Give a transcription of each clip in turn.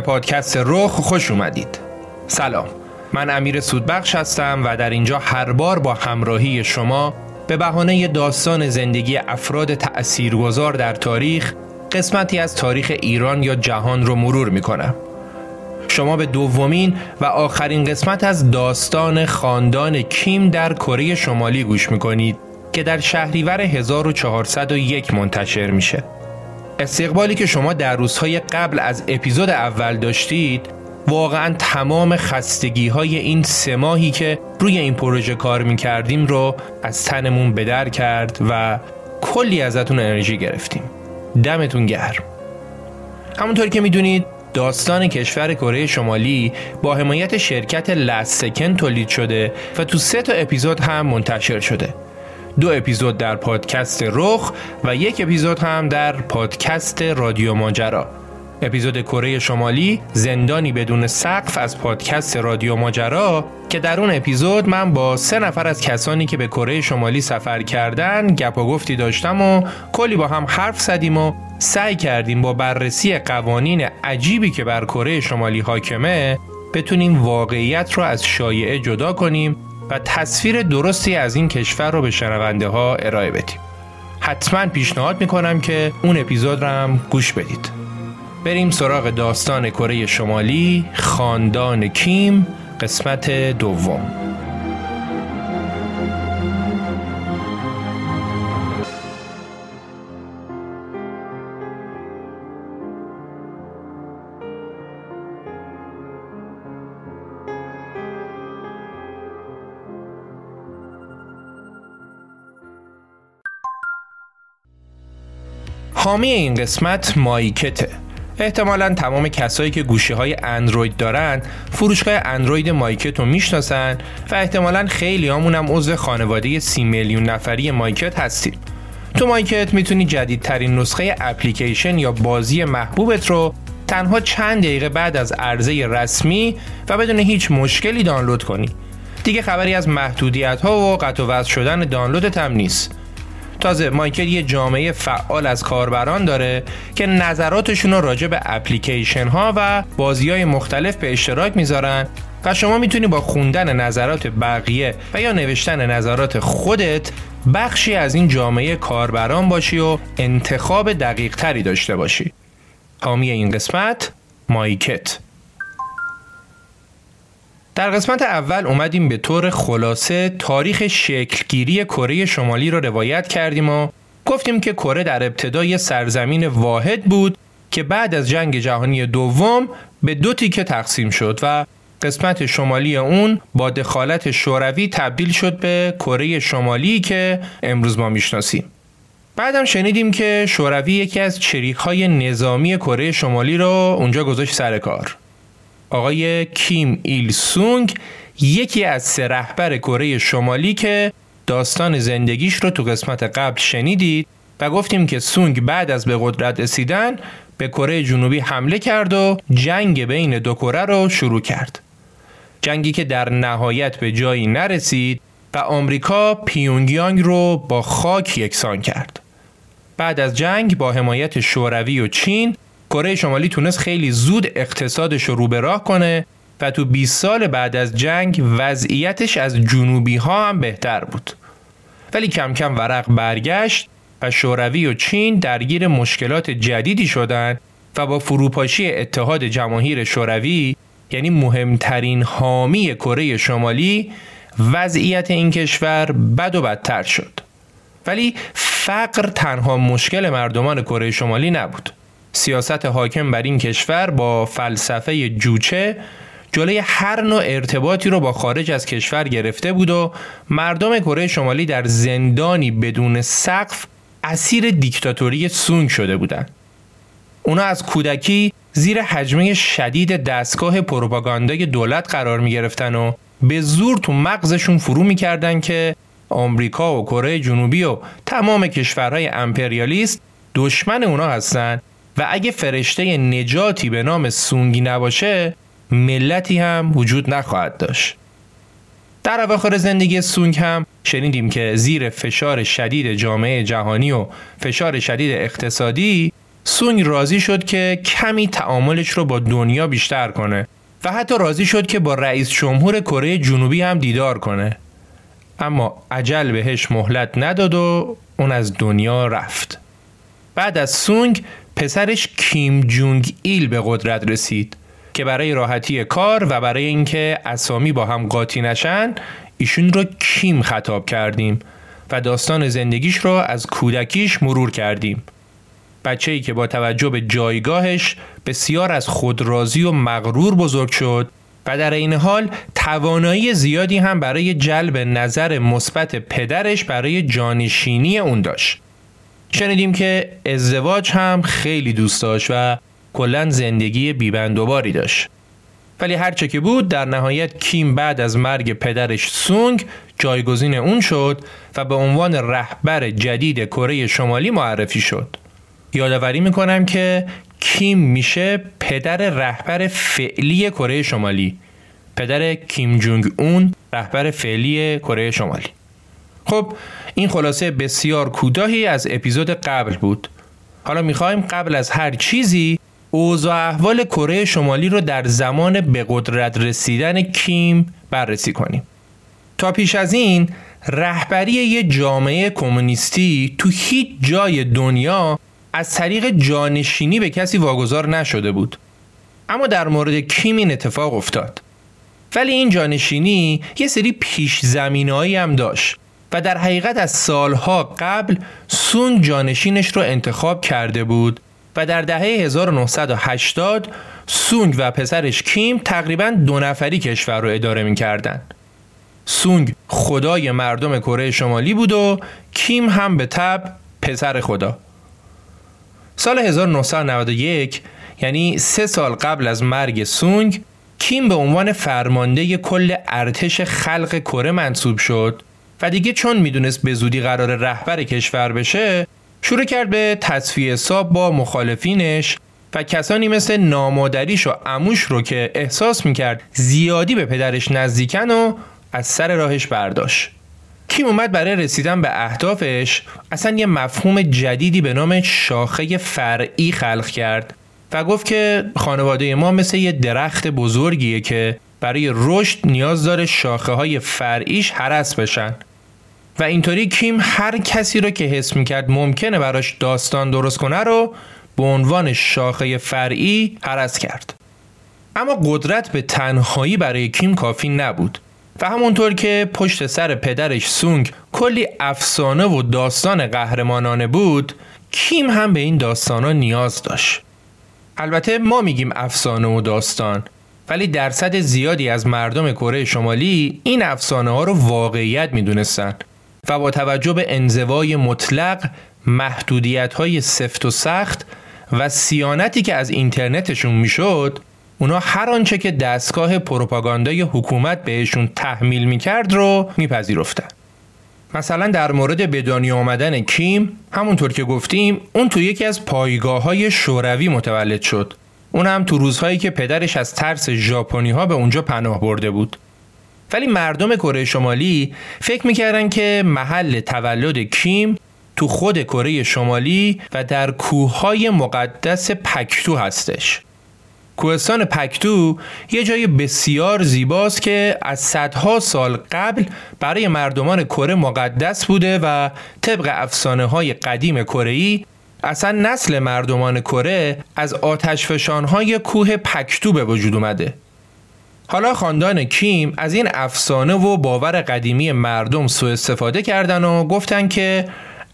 به پادکست رخ خوش اومدید سلام من امیر سودبخش هستم و در اینجا هر بار با همراهی شما به بهانه داستان زندگی افراد تأثیرگذار در تاریخ قسمتی از تاریخ ایران یا جهان رو مرور می کنم. شما به دومین و آخرین قسمت از داستان خاندان کیم در کره شمالی گوش می کنید که در شهریور 1401 منتشر میشه. استقبالی که شما در روزهای قبل از اپیزود اول داشتید واقعا تمام خستگی های این سه ماهی که روی این پروژه کار می کردیم رو از تنمون بدر کرد و کلی ازتون انرژی گرفتیم. دمتون گرم. همونطور که می‌دونید داستان کشور کره شمالی با حمایت شرکت لسکن تولید شده و تو سه تا اپیزود هم منتشر شده. دو اپیزود در پادکست رخ و یک اپیزود هم در پادکست رادیو ماجرا. اپیزود کره شمالی زندانی بدون سقف از پادکست رادیو ماجرا که در اون اپیزود من با سه نفر از کسانی که به کره شمالی سفر کردن گپ و گفتی داشتم و کلی با هم حرف زدیم و سعی کردیم با بررسی قوانین عجیبی که بر کره شمالی حاکمه بتونیم واقعیت رو از شایعه جدا کنیم و تصویر درستی از این کشور رو به شنونده ها ارائه بدیم. حتما پیشنهاد می‌کنم که اون اپیزود رو هم گوش بدید. بریم سراغ داستان کره شمالی خاندان کیم قسمت دوم. حامی این قسمت مایکته. احتمالا تمام کسایی که گوشی های اندروید دارن فروشگاه اندروید مایکت رو می‌شناسن و احتمالا خیلی هم عضو خانواده سی میلیون نفری مایکت هستیم تو مایکت می‌تونی جدیدترین نسخه اپلیکیشن یا بازی محبوبت رو تنها چند دقیقه بعد از عرضه رسمی و بدون هیچ مشکلی دانلود کنی. دیگه خبری از محدودیت ها و قطع و شدن دانلودت هم نیست. تازه مایکل یه جامعه فعال از کاربران داره که نظراتشون رو راجع به اپلیکیشن ها و بازی های مختلف به اشتراک می‌ذارن و شما می‌تونی با خوندن نظرات بقیه و یا نوشتن نظرات خودت بخشی از این جامعه کاربران باشی و انتخاب دقیق تری داشته باشی. حامی این قسمت مایکت. در قسمت اول اومدیم به طور خلاصه تاریخ شکلگیری کره شمالی رو روایت کردیم و گفتیم که کره در ابتدای سرزمین واحد بود که بعد از جنگ جهانی دوم به دو تیکه تقسیم شد و قسمت شمالی اون با دخالت شوروی تبدیل شد به کره شمالی که امروز ما می‌شناسیم. بعدم شنیدیم که شوروی یکی از چریک های نظامی کره شمالی رو اونجا گذاشت سر کار. آقای کیم ایل سونگ یکی از سه رهبر کره شمالی که داستان زندگیش رو تو قسمت قبل شنیدید و گفتیم که سونگ بعد از به قدرت رسیدن به کره جنوبی حمله کرد و جنگ بین دو کره رو شروع کرد. جنگی که در نهایت به جایی نرسید و آمریکا پیونگیانگ رو با خاک یکسان کرد. بعد از جنگ با حمایت شوروی و چین کره شمالی تونست خیلی زود اقتصادش رو به راه کنه و تو 20 سال بعد از جنگ وضعیتش از جنوبی ها هم بهتر بود. ولی کم کم ورق برگشت و شوروی و چین درگیر مشکلات جدیدی شدند و با فروپاشی اتحاد جماهیر شوروی یعنی مهمترین حامی کره شمالی وضعیت این کشور بد و بدتر شد ولی فقر تنها مشکل مردمان کره شمالی نبود سیاست حاکم بر این کشور با فلسفه جوچه جلوی هر نوع ارتباطی رو با خارج از کشور گرفته بود و مردم کره شمالی در زندانی بدون سقف اسیر دیکتاتوری سونگ شده بودند. اونا از کودکی زیر حجمه شدید دستگاه پروپاگاندای دولت قرار می گرفتن و به زور تو مغزشون فرو می‌کردن که آمریکا و کره جنوبی و تمام کشورهای امپریالیست دشمن اونا هستن و اگه فرشته نجاتی به نام سونگی نباشه ملتی هم وجود نخواهد داشت. در اواخر زندگی سونگ هم شنیدیم که زیر فشار شدید جامعه جهانی و فشار شدید اقتصادی سونگ راضی شد که کمی تعاملش رو با دنیا بیشتر کنه و حتی راضی شد که با رئیس جمهور کره جنوبی هم دیدار کنه. اما عجل بهش مهلت نداد و اون از دنیا رفت. بعد از سونگ پسرش کیم جونگ ایل به قدرت رسید که برای راحتی کار و برای اینکه اسامی با هم قاطی نشن ایشون رو کیم خطاب کردیم و داستان زندگیش رو از کودکیش مرور کردیم بچه ای که با توجه به جایگاهش بسیار از خودرازی و مغرور بزرگ شد و در این حال توانایی زیادی هم برای جلب نظر مثبت پدرش برای جانشینی اون داشت. شنیدیم که ازدواج هم خیلی دوست داشت و کلا زندگی بیبندوباری داشت. ولی هرچه که بود در نهایت کیم بعد از مرگ پدرش سونگ جایگزین اون شد و به عنوان رهبر جدید کره شمالی معرفی شد. یادآوری می‌کنم که کیم میشه پدر رهبر فعلی کره شمالی پدر کیم جونگ اون رهبر فعلی کره شمالی خب این خلاصه بسیار کوتاهی از اپیزود قبل بود. حالا می‌خوایم قبل از هر چیزی اوضاع احوال کره شمالی رو در زمان به قدرت رسیدن کیم بررسی کنیم. تا پیش از این رهبری یه جامعه کمونیستی تو هیچ جای دنیا از طریق جانشینی به کسی واگذار نشده بود. اما در مورد کیم این اتفاق افتاد. ولی این جانشینی یه سری پیش زمینایی هم داشت. و در حقیقت از سالها قبل سون جانشینش رو انتخاب کرده بود و در دهه 1980 سونگ و پسرش کیم تقریبا دو نفری کشور رو اداره می کردن. سونگ خدای مردم کره شمالی بود و کیم هم به تب پسر خدا. سال 1991 یعنی سه سال قبل از مرگ سونگ کیم به عنوان فرمانده کل ارتش خلق کره منصوب شد و دیگه چون می‌دونست به زودی قرار رهبر کشور بشه شروع کرد به تصفیه حساب با مخالفینش و کسانی مثل نامادریش و اموش رو که احساس می‌کرد زیادی به پدرش نزدیکن و از سر راهش برداشت. کیم اومد برای رسیدن به اهدافش اصلا یه مفهوم جدیدی به نام شاخه فرعی خلق کرد و گفت که خانواده ما مثل یه درخت بزرگیه که برای رشد نیاز داره شاخه های فرعیش حرس بشن. و اینطوری کیم هر کسی رو که حس می‌کرد ممکنه براش داستان درست کنه رو به عنوان شاخه فرعی حرس کرد. اما قدرت به تنهایی برای کیم کافی نبود و همونطور که پشت سر پدرش سونگ کلی افسانه و داستان قهرمانانه بود کیم هم به این داستانا نیاز داشت. البته ما میگیم افسانه و داستان ولی درصد زیادی از مردم کره شمالی این افسانه ها رو واقعیت می‌دونستن. و با توجه به انزوای مطلق محدودیت های سفت و سخت و سیانتی که از اینترنتشون می‌شد اونا هر آنچه که دستگاه پروپاگاندای حکومت بهشون تحمیل می‌کرد رو میپذیرفتن. مثلا در مورد به دنیا آمدن کیم همونطور که گفتیم اون تو یکی از پایگاه های شوروی متولد شد. اون هم تو روزهایی که پدرش از ترس ژاپنی ها به اونجا پناه برده بود. ولی مردم کره شمالی فکر می‌کردن که محل تولد کیم تو خود کره شمالی و در کوههای مقدس پکتو هستش. کوهستان پکتو یه جای بسیار زیباست که از صدها سال قبل برای مردمان کره مقدس بوده و طبق افسانه های قدیم کره اصلا نسل مردمان کره از های کوه پکتو به وجود اومده. حالا خاندان کیم از این افسانه و باور قدیمی مردم سوء استفاده کردن و گفتن که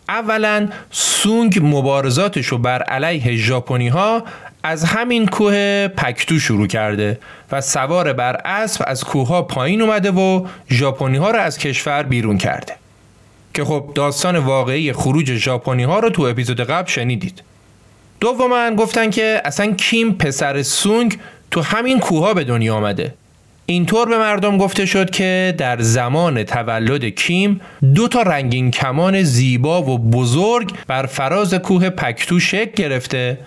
اولا سونگ مبارزاتش رو بر علیه ژاپنی ها از همین کوه پکتو شروع کرده و سوار بر اسب از کوه ها پایین اومده و ژاپنی ها رو از کشور بیرون کرده. که خب داستان واقعی خروج ژاپنی ها رو تو اپیزود قبل شنیدید. دوما گفتن که اصلا کیم پسر سونگ تو همین کوه ها به دنیا آمده. اینطور به مردم گفته شد که در زمان تولد کیم دو تا رنگین کمان زیبا و بزرگ بر فراز کوه پکتو شکل گرفته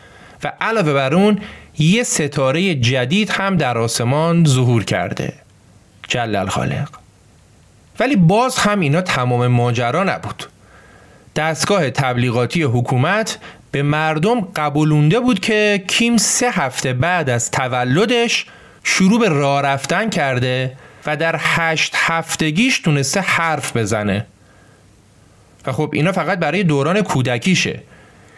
و علاوه بر اون یه ستاره جدید هم در آسمان ظهور کرده. جل الخالق ولی باز هم اینا تمام ماجرا نبود. دستگاه تبلیغاتی حکومت به مردم قبولونده بود که کیم سه هفته بعد از تولدش شروع به راه رفتن کرده و در هشت هفتگیش تونسته حرف بزنه. و خب اینا فقط برای دوران کودکیشه.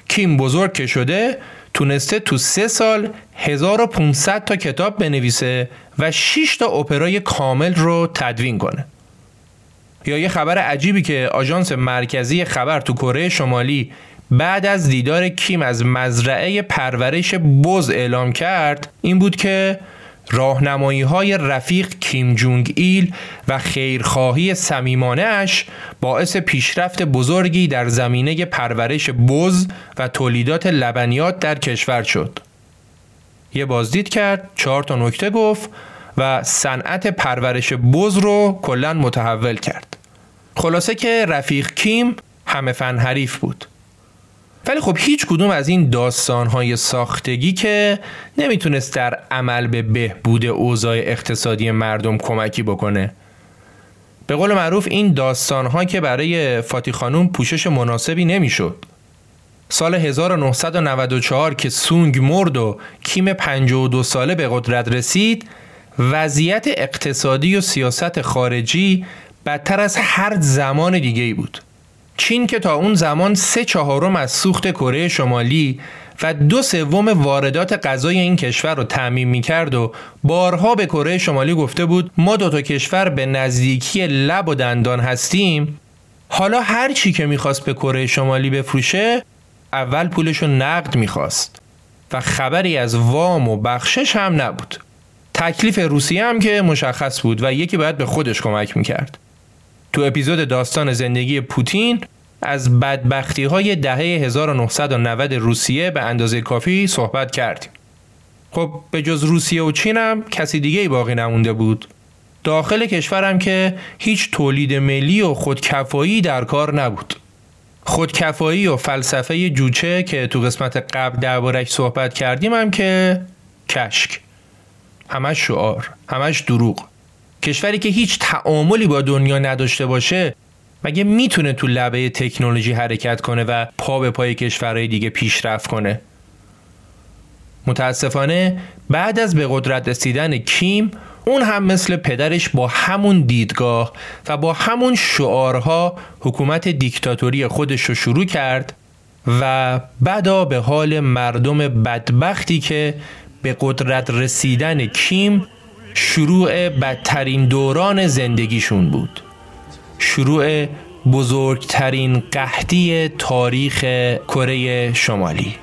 کیم بزرگ که شده تونسته تو سه سال 1500 تا کتاب بنویسه و 6 تا اپرای کامل رو تدوین کنه. یا یه خبر عجیبی که آژانس مرکزی خبر تو کره شمالی بعد از دیدار کیم از مزرعه پرورش بز اعلام کرد این بود که راهنمایی های رفیق کیم جونگ ایل و خیرخواهی سمیمانه اش باعث پیشرفت بزرگی در زمینه پرورش بز و تولیدات لبنیات در کشور شد. یه بازدید کرد، چهار تا نکته گفت و صنعت پرورش بز رو کلا متحول کرد. خلاصه که رفیق کیم همه فن حریف بود. ولی خب هیچ کدوم از این داستانهای ساختگی که نمی‌تونست در عمل به بهبود اوضاع اقتصادی مردم کمکی بکنه. به قول معروف این داستانها که برای فاتی خانوم پوشش مناسبی نمی‌شد. سال 1994 که سونگ مرد و کیم 52 ساله به قدرت رسید وضعیت اقتصادی و سیاست خارجی بدتر از هر زمان دیگه ای بود. چین که تا اون زمان سه چهارم از سوخت کره شمالی و دو سوم واردات غذای این کشور رو تعمین می کرد و بارها به کره شمالی گفته بود ما دو تا کشور به نزدیکی لب و دندان هستیم. حالا هر چی که می‌خواست به کره شمالی بفروشه اول پولشو نقد می‌خواست. و خبری از وام و بخشش هم نبود. تکلیف روسیه هم که مشخص بود و یکی باید به خودش کمک می‌کرد. تو اپیزود داستان زندگی پوتین از بدبختی های دهه 1990 روسیه به اندازه کافی صحبت کردیم. خب به جز روسیه و چین هم کسی دیگه باقی نمونده بود. داخل کشورم که هیچ تولید ملی و خودکفایی در کار نبود. خودکفایی و فلسفه جوچه که تو قسمت قبل دربارش صحبت کردیم هم که کشک. همش شعار، همش دروغ. کشوری که هیچ تعاملی با دنیا نداشته باشه مگه می‌تونه تو لبه تکنولوژی حرکت کنه و پا به پای کشورهای دیگه پیشرفت کنه؟ متاسفانه بعد از به قدرت رسیدن کیم اون هم مثل پدرش با همون دیدگاه و با همون شعارها حکومت دیکتاتوری خودش رو شروع کرد و بعدا به حال مردم بدبختی که به قدرت رسیدن کیم شروع بدترین دوران زندگیشون بود. شروع بزرگترین قحطی تاریخ کره شمالی.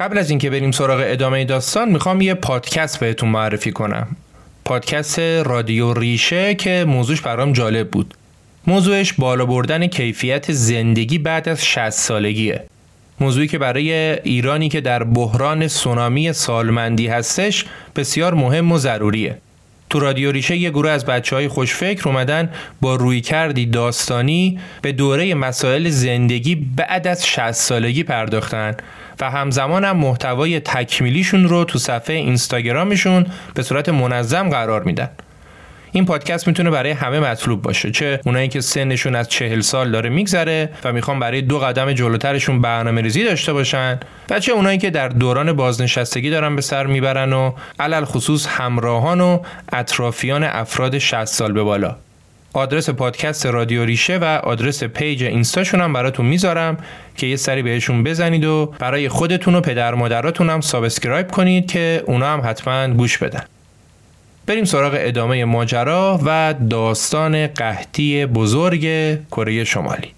قبل از اینکه بریم سراغ ادامه داستان می‌خوام یه پادکست بهتون معرفی کنم. پادکست رادیو ریشه که موضوعش برام جالب بود. موضوعش بالا بردن کیفیت زندگی بعد از 60 سالگیه. موضوعی که برای ایرانی که در بحران سونامی سالمندی هستش بسیار مهم و ضروریه. تو رادیو ریشه یه گروه از بچه های خوشفکر اومدن با روی کردی داستانی به دوره مسائل زندگی بعد از 60 سالگی پرداختن. و همزمان هم محتوای تکمیلیشون رو تو صفحه اینستاگرامشون به صورت منظم قرار میدن. این پادکست می‌تونه برای همه مطلوب باشه چه اونایی که سنشون از چهل سال داره میگذره و می‌خوان برای دو قدم جلوترشون برنامه ریزی داشته باشن و چه اونایی که در دوران بازنشستگی دارن به سر می‌برن و علی‌الخصوص همراهان و اطرافیان افراد 60 سال به بالا. آدرس پادکست رادیو ریشه و آدرس پیج اینستاشون هم براتون می‌ذارم که یه سری بهشون بزنید و برای خودتون و پدر مادراتون هم سابسکرایب کنید که اونا هم حتما گوش بدن. بریم سراغ ادامه ماجرا و داستان قحطی بزرگ کره شمالی.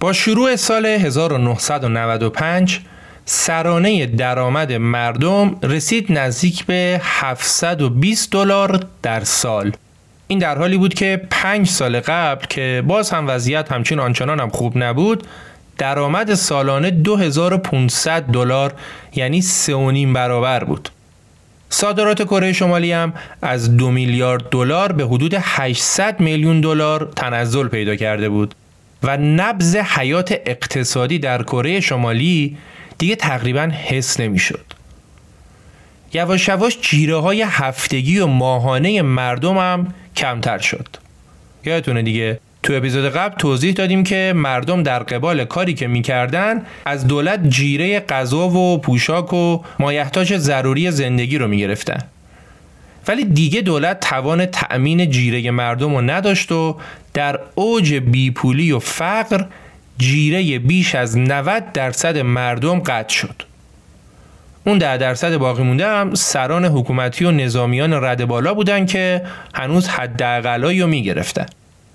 با شروع سال 1995 سرانه درآمد مردم رسید نزدیک به 720 دلار در سال. این در حالی بود که پنج سال قبل که باز هم وضعیت همچین آنچنان هم خوب نبود درآمد سالانه 2500 دلار یعنی سه برابر بود صادرات کره شمالی هم از دو میلیارد دلار به حدود 800 میلیون دلار تنزل پیدا کرده بود و نبز حیات اقتصادی در کره شمالی دیگه تقریبا حس نمی‌شد. یواش یواش جیره های هفتگی و ماهانه مردم هم کمتر شد. یادتونه دیگه تو اپیزود قبل توضیح دادیم که مردم در قبال کاری که می‌کردن از دولت جیره غذا و پوشاک و مایحتاج ضروری زندگی رو می‌گرفتن ولی دیگه دولت توان تأمین جیره مردم رو نداشت و در اوج بیپولی و فقر جیره بیش از 90 درصد مردم قطع شد اون در درصد باقی مونده هم سران حکومتی و نظامیان رد بالا بودن که هنوز حداقلایی رو می‌گرفتن.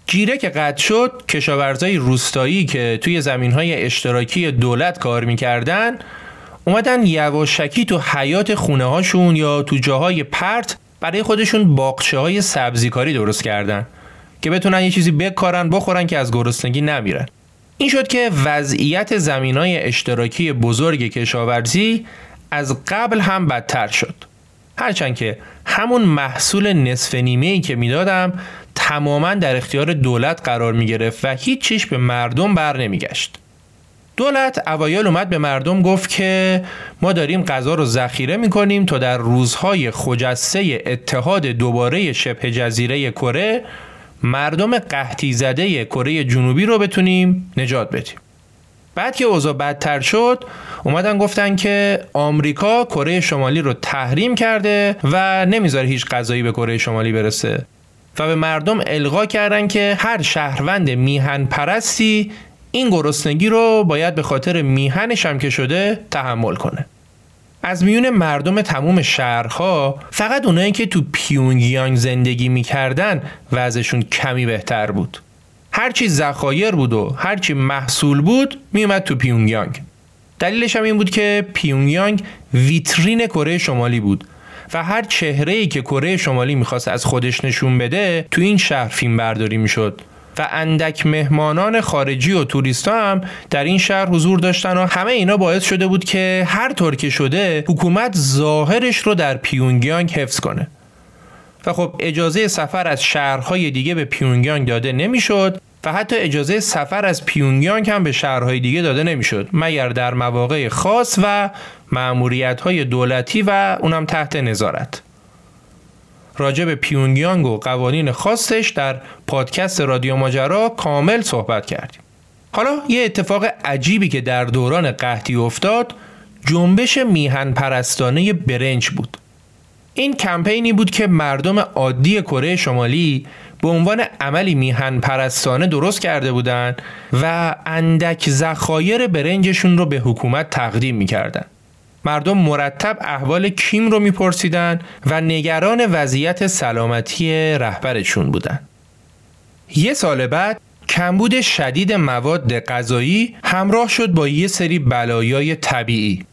جیره که قطع شد کشاورزای روستایی که توی زمینهای اشتراکی دولت کار می‌کردن اومدن یواشکی تو حیات خونه هاشون یا تو جاهای پرت برای خودشون باقچه های سبزیکاری درست کردن که بتونن یه چیزی بکارن بخورن که از گرسنگی نمیرن. این شد که وضعیت زمین های اشتراکی بزرگ کشاورزی از قبل هم بدتر شد هرچند که همون محصول نصف نیمه ای که می‌دادم تماما در اختیار دولت قرار می گرفت و هیچ چیش به مردم بر نمیگشت. دولت اوایل اومد به مردم گفت که ما داریم غذا رو ذخیره می کنیم تا در روزهای خجسته اتحاد دوباره شبه جزیره کره مردم قحطی زده کره جنوبی رو بتونیم نجات بدیم. بعد که اوضاع بدتر شد اومدن گفتن که آمریکا کره شمالی رو تحریم کرده و نمی‌ذاره هیچ غذایی به کره شمالی برسه. و به مردم القا کردن که هر شهروند میهن پرستی این گرسنگی رو باید به خاطر میهنش هم که شده تحمل کنه. از میون مردم تموم شهرها فقط اونایی که تو پیونگیانگ زندگی می‌کردن وضعشون کمی بهتر بود. هرچی زخایر بود و هرچی محصول بود میومد تو پیونگیانگ. دلیلش هم این بود که پیونگیانگ ویترین کره شمالی بود و هر چهره ای که کره شمالی می‌خواست از خودش نشون بده تو این شهر فیلم برداری می‌شد. و اندک مهمانان خارجی و توریستا هم در این شهر حضور داشتن و همه اینا باعث شده بود که هر طور که شده حکومت ظاهرش رو در پیونگیانگ حفظ کنه. و خب اجازه سفر از شهرهای دیگه به پیونگیانگ داده نمی‌شد و حتی اجازه سفر از پیونگیانگ هم به شهرهای دیگه داده نمی‌شد مگر در مواقع خاص و معمولیت های دولتی و اونم تحت نظارت. راجع به پیونگیانگ و قوانین خاصش در پادکست رادیو ماجرا کامل صحبت کردیم. حالا یه اتفاق عجیبی که در دوران قحطی افتاد جنبش میهن پرستانه برنج بود. این کمپینی بود که مردم عادی کره شمالی به عنوان عملی میهن پرستانه درست کرده بودند و اندک ذخایر برنجشون رو به حکومت تقدیم می‌کردن. مردم مرتب احوال کیم رو میپرسیدن و نگران وضعیت سلامتی رهبرشون بودن. یه سال بعد کمبود شدید مواد غذایی همراه شد با یه سری بلایای طبیعی.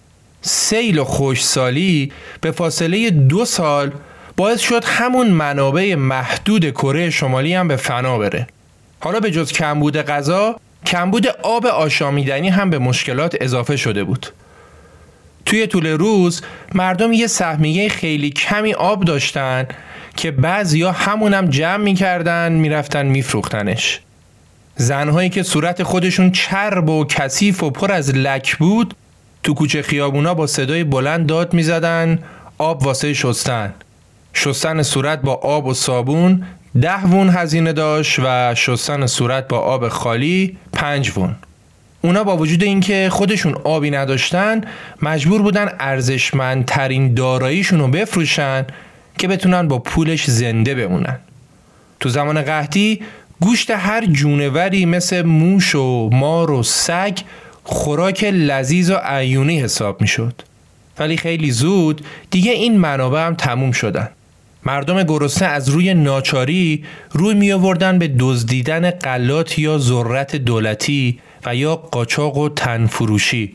سیل و خوشسالی به فاصله دو سال باعث شد همون منابع محدود کره شمالی هم به فنا بره. حالا به جز کمبود غذا، کمبود آب آشامیدنی هم به مشکلات اضافه شده بود. توی طول روز مردم یه سهمیه خیلی کمی آب داشتن که بعضیا همونم جمع می‌کردن می‌رفتن میفروختنش زنهایی که صورت خودشون چرب و کثیف و پر از لک بود تو کوچه خیابونا با صدای بلند داد می‌زدن آب واسه شستن. شستن صورت با آب و صابون ده وون هزینه داشت و شستن صورت با آب خالی پنج وون. اونا با وجود اینکه خودشون آبی نداشتن مجبور بودن ارزشمندترین داراییشون رو بفروشن که بتونن با پولش زنده بمونن. تو زمان قحطی گوشت هر جونوری مثل موش و مار و سگ خوراک لذیذ و عیونی حساب می‌شد. ولی خیلی زود دیگه این منابع هم تموم شدن. مردم گرسنه از روی ناچاری روی می آوردن به دزدیدن قلات یا ذرت دولتی و یا قاچاق و تنفروشی.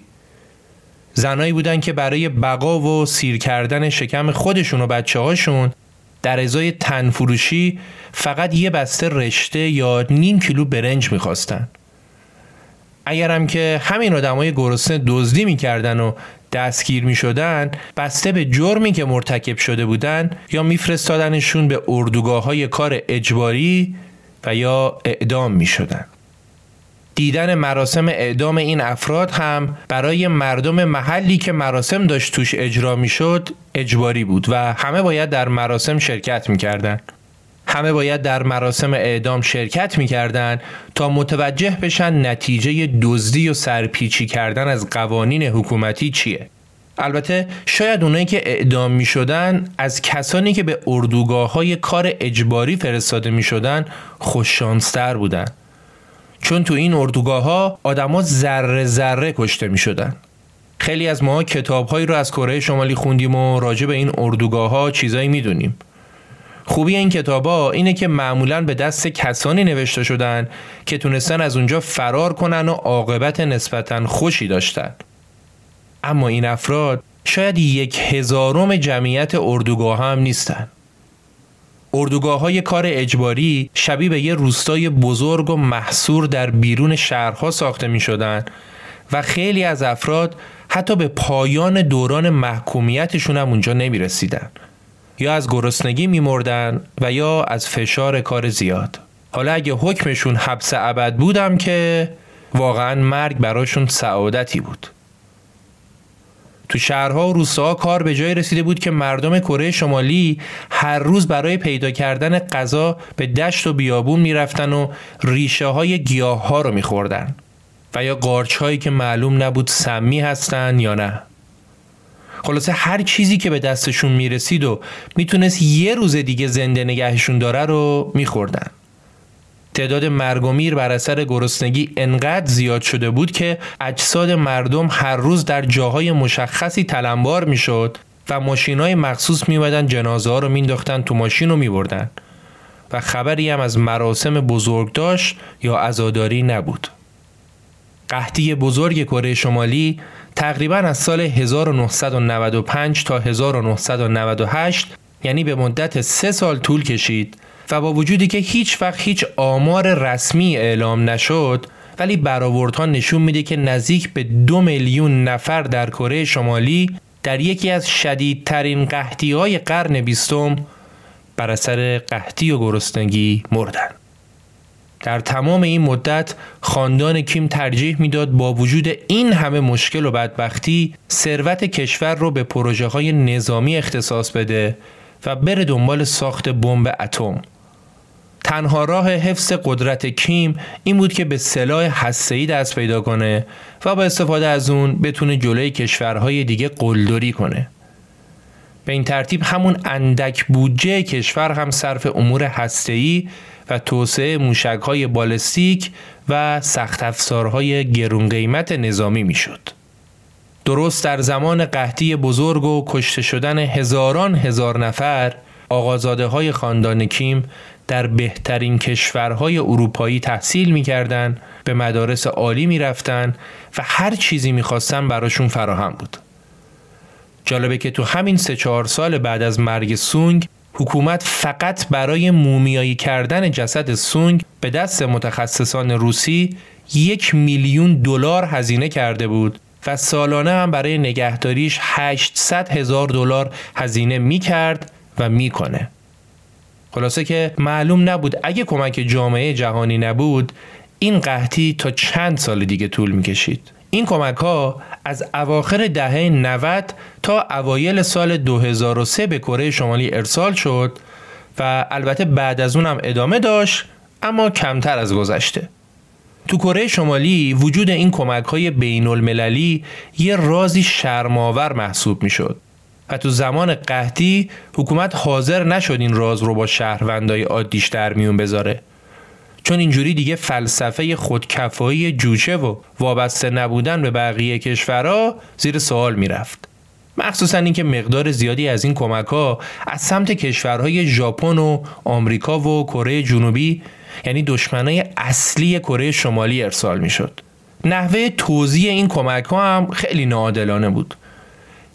زنایی بودن که برای بقا و سیر کردن شکم خودشون و بچه هاشون در ازای تنفروشی فقط یه بسته رشته یا نیم کیلو برنج می‌خواستن. اگرم که همین آدمای گرسنه دزدی می‌کردن و دستگیر می‌شدن بسته به جرمی که مرتکب شده بودن یا میفرستادنشون به اردوگاه های کار اجباری و یا اعدام می‌شدن. دیدن مراسم اعدام این افراد هم برای مردم محلی که مراسم داشت توش اجرا می‌شد اجباری بود و همه باید در مراسم شرکت می‌کردن. همه باید در مراسم اعدام شرکت می‌کردن تا متوجه بشن نتیجه دزدی و سرپیچی کردن از قوانین حکومتی چیه البته شاید اونایی که اعدام می شدن از کسانی که به اردوگاه های کار اجباری فرستاده می شدن خوششانستر بودن چون تو این اردوگاه ها آدما ذره ذره کشته می شدن. خیلی از ما کتاب هایی رو از کره شمالی خوندیم و راجع به این اردوگاه ها چیزایی می‌دونیم. خوبی این کتابا اینه که معمولا به دست کسانی نوشته شدن که تونستن از اونجا فرار کنن و عاقبت نسبتا خوشی داشتن. اما این افراد شاید یک هزارم جمعیت اردوگاه هم نیستن. اردوگاه های کار اجباری شبیه به یه روستای بزرگ و محصور در بیرون شهرها ساخته می شدن و خیلی از افراد حتی به پایان دوران محکومیتشون هم اونجا نمی رسیدن. یا از گرسنگی می مردن و یا از فشار کار زیاد. حالا اگه حکمشون حبس ابد بودم که واقعا مرگ براشون سعادتی بود. تو شهرها و روستاها کار به جای رسیده بود که مردم کره شمالی هر روز برای پیدا کردن غذا به دشت و بیابون می‌رفتن و ریشه های گیاه ها رو میخوردن و یا قارچ هایی که معلوم نبود سمی هستن یا نه خلاصه هر چیزی که به دستشون می‌رسید و می‌تونست یه روز دیگه زنده نگهشون داره رو میخوردن. تعداد مرگ و میر بر اثر گرسنگی انقدر زیاد شده بود که اجساد مردم هر روز در جاهای مشخصی تلمبار می‌شد و ماشین های مخصوص میومدن جنازه ها رو مینداختن تو ماشین رو میبردن. و خبری هم از مراسم بزرگ داشت یا عزاداری نبود. قحطی بزرگ کره شمالی تقریبا از سال 1995 تا 1998 یعنی به مدت سه سال طول کشید و با وجودی که هیچ وقت هیچ آمار رسمی اعلام نشد ولی برآوردها نشون میده که نزدیک به دو میلیون نفر در کره شمالی در یکی از شدیدترین قحطی های قرن بیستم بر اثر قحطی و گرسنگی مردن. در تمام این مدت خاندان کیم ترجیح می‌داد با وجود این همه مشکل و بدبختی ثروت کشور رو به پروژه های نظامی اختصاص بده و بره دنبال ساخت بمب اتم. تنها راه حفظ قدرت کیم این بود که به سلاح هسته‌ای دست پیدا کنه و با استفاده از اون بتونه جلوی کشورهای دیگه قلدری کنه. به این ترتیب همون اندک بودجه کشور هم صرف امور هسته‌ای و توسعه موشک‌های بالستیک و سخت افزارهای گرون قیمت نظامی می‌شد. درست در زمان قحطی بزرگ و کشته شدن هزاران هزار نفر آقازاده های خاندان کیم در بهترین کشورهای اروپایی تحصیل می‌کردن به مدارس عالی می‌رفتن و هر چیزی می‌خواستن براشون فراهم بود. جالبه که تو همین سه چهار سال بعد از مرگ سونگ حکومت فقط برای مومیایی کردن جسد سونگ به دست متخصصان روسی یک میلیون دلار هزینه کرده بود و سالانه هم برای نگهداریش 800 هزار دلار هزینه می کرد و می‌کنه. خلاصه که معلوم نبود اگه کمک جامعه جهانی نبود این قحطی تا چند سال دیگه طول می‌کشید. این کمک ها از اواخر دهه 90 تا اوایل سال 2003 به کره شمالی ارسال شد و البته بعد از اون هم ادامه داشت اما کمتر از گذشته. تو کره شمالی وجود این کمک های بین المللی یه رازی شرماور محسوب می شد و تو زمان قحطی حکومت حاضر نشد این راز رو با شهروندای عادیش در میون بذاره چون اینجوری دیگه فلسفه خودکفایی جوچه و وابسته نبودن به بقیه کشورها زیر سوال می‌رفت. مخصوصا اینکه مقدار زیادی از این کمک ها از سمت کشورهای ژاپن و آمریکا و کره جنوبی یعنی دشمنای اصلی کره شمالی ارسال می‌شد. نحوه توزیع این کمک ها هم خیلی ناعادلانه بود.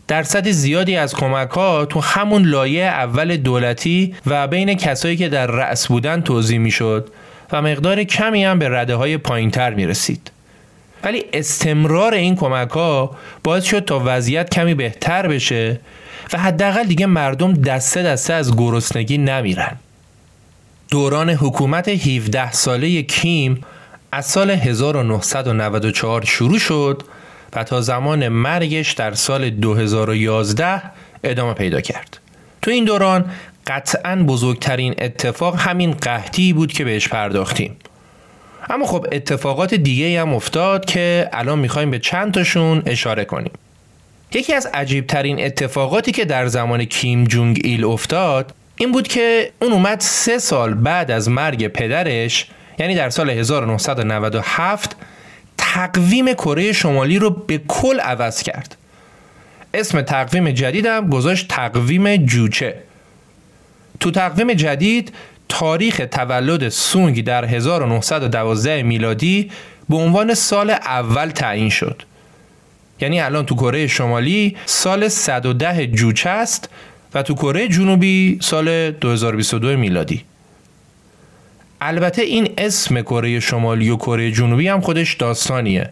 درصد زیادی از کمک ها تو همون لایه اول دولتی و بین کسایی که در رأس بودن توضیح می‌شد و مقدار کمی هم به رده های پایین تر می رسید. ولی استمرار این کمک ها باعث شد تا وضعیت کمی بهتر بشه و حداقل دیگه مردم دسته دسته از گرسنگی نمیرن. دوران حکومت 17 ساله کیم از سال 1994 شروع شد و تا زمان مرگش در سال 2011 ادامه پیدا کرد. تو این دوران قطعا بزرگترین اتفاق همین قحطی بود که بهش پرداختیم. اما خب اتفاقات دیگه هم افتاد که الان می‌خوایم به چند تاشون اشاره کنیم. یکی از عجیبترین اتفاقاتی که در زمان کیم جونگ ایل افتاد این بود که اون اومد سه سال بعد از مرگ پدرش یعنی در سال 1997 تقویم کره شمالی رو به کل عوض کرد. اسم تقویم جدیدم گذاشت تقویم جوچه. تو تقویم جدید تاریخ تولد سونگ در 1912 میلادی به عنوان سال اول تعیین شد. یعنی الان تو کره شمالی سال 110 جوچه است و تو کره جنوبی سال 2022 میلادی. البته این اسم کره شمالی و کره جنوبی هم خودش داستانیه.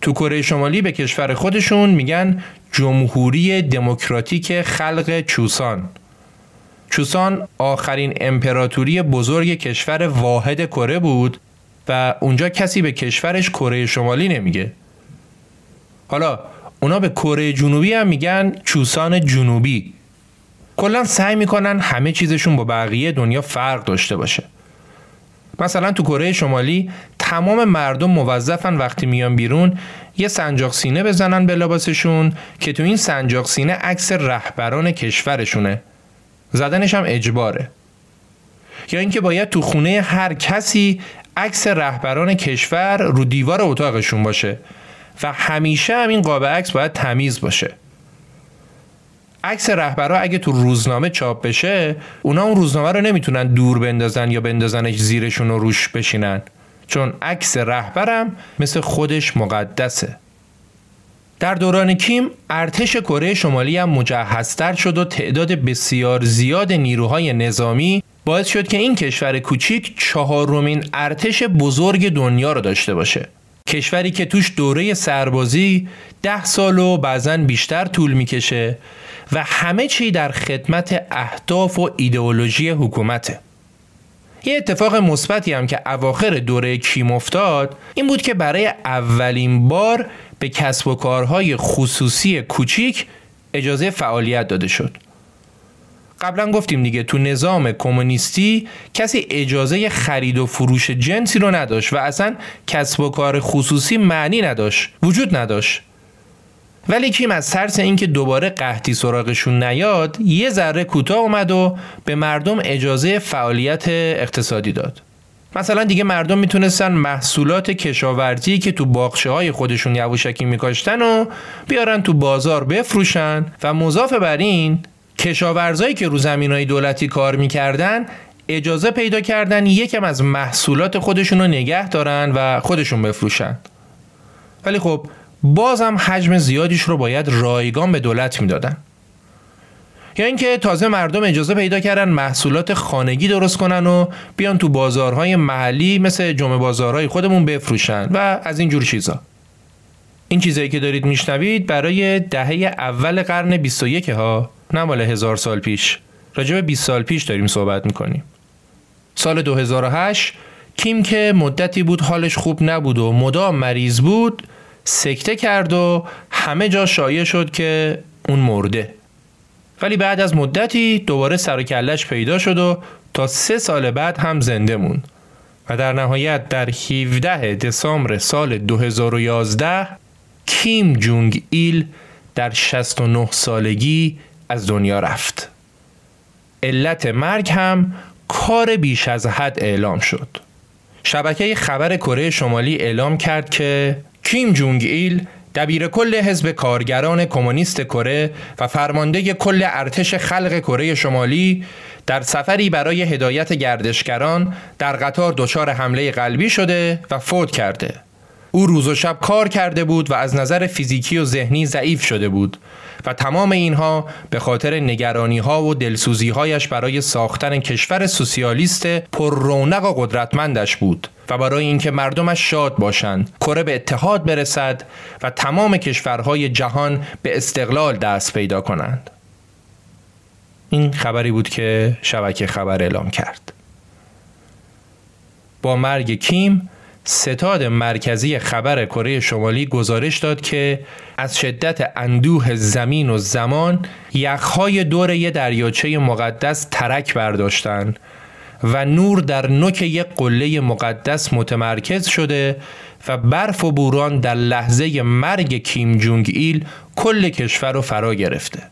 تو کره شمالی به کشور خودشون میگن جمهوری دموکراتیک خلق چوسان. چوسان آخرین امپراتوری بزرگ کشور واحد کره بود و اونجا کسی به کشورش کره شمالی نمیگه. حالا اونا به کره جنوبی هم میگن چوسان جنوبی. کلا سعی می‌کنن همه چیزشون با بقیه دنیا فرق داشته باشه. مثلا تو کره شمالی تمام مردم موظفن وقتی میان بیرون یه سنجاق سینه بزنن به لباسشون که تو این سنجاق سینه عکس رهبران کشورشونه. زدنش هم اجباره. یا اینکه باید تو خونه هر کسی عکس رهبران کشور رو دیوار اتاقشون باشه و همیشه هم این قاب عکس باید تمیز باشه. عکس رهبرا اگه تو روزنامه چاپ بشه اونا اون روزنامه رو نمی‌تونن دور بندازن یا بندازنش زیرشون و روش بشینن. چون عکس رهبرم مثل خودش مقدسه. در دوران کیم ارتش کره شمالی هم مجهزتر شد و تعداد بسیار زیاد نیروهای نظامی باعث شد که این کشور کوچیک چهارمین ارتش بزرگ دنیا رو داشته باشه. کشوری که توش دوره سربازی ده سال و بعضا بیشتر طول می‌کشه و همه چی در خدمت اهداف و ایدئولوژی حکومته. یه اتفاق مثبتی هم که اواخر دوره کیم افتاد این بود که برای اولین بار به کسب و کارهای خصوصی کوچیک اجازه فعالیت داده شد. قبلا گفتیم دیگه تو نظام کمونیستی کسی اجازه خرید و فروش جنسی رو نداشت و اصلا کسب و کار خصوصی معنی نداشت وجود نداشت. ولی کیم از ترس اینکه دوباره قحطی سراغشون نیاد یه ذره کوتاه اومد و به مردم اجازه فعالیت اقتصادی داد. مثلا دیگه مردم می‌تونستن محصولات کشاورزی که تو باخشه های خودشون یواشکی میکاشتن و بیارن تو بازار بفروشن و مضاف بر این کشاورزایی که رو زمین های دولتی کار می‌کردن اجازه پیدا کردن یکم از محصولات خودشون رو نگه دارن و خودشون بفروشن. ولی خب بازم حجم زیادیش رو باید رایگان به دولت می‌دادن. یا اینکه تازه مردم اجازه پیدا کردن محصولات خانگی درست کنن و بیان تو بازارهای محلی مثل جمعه بازارهای خودمون بفروشن و از این جور چیزا. این چیزایی که دارید میشنوید برای دهه اول قرن 21 ها نه مال هزار سال پیش. راجع به 20 سال پیش داریم صحبت می‌کنیم. سال 2008 کیم که مدتی بود حالش خوب نبود و مدام مریض بود سکته کرد و همه جا شایع شد که اون مرده. ولی بعد از مدتی دوباره سر و کلش پیدا شد و تا سه سال بعد هم زنده موند. و در نهایت در 17 دسامبر سال 2011 کیم جونگ ایل در 69 سالگی از دنیا رفت. علت مرگ هم کار بیش از حد اعلام شد. شبکه خبر کره شمالی اعلام کرد که کیم جونگ ایل دبیر کل حزب کارگران کمونیست کره و فرمانده کل ارتش خلق کره شمالی در سفری برای هدایت گردشگران در قطار دچار حمله قلبی شده و فوت کرده. او روز و شب کار کرده بود و از نظر فیزیکی و ذهنی ضعیف شده بود و تمام اینها به خاطر نگرانی ها و دلسوزی هایش برای ساختن کشور سوسیالیست پر رونق و قدرتمندش بود و برای اینکه مردمش شاد باشند کره به اتحاد برسد و تمام کشورهای جهان به استقلال دست پیدا کنند. این خبری بود که شبکه خبر اعلام کرد. با مرگ کیم ستاد مرکزی خبر کره شمالی گزارش داد که از شدت اندوه زمین و زمان یخهای دور یه دریاچه مقدس ترک برداشتن و نور در نوک یک قله مقدس متمرکز شده و برف و بوران در لحظه مرگ کیم جونگ ایل کل کشور رو فرا گرفته.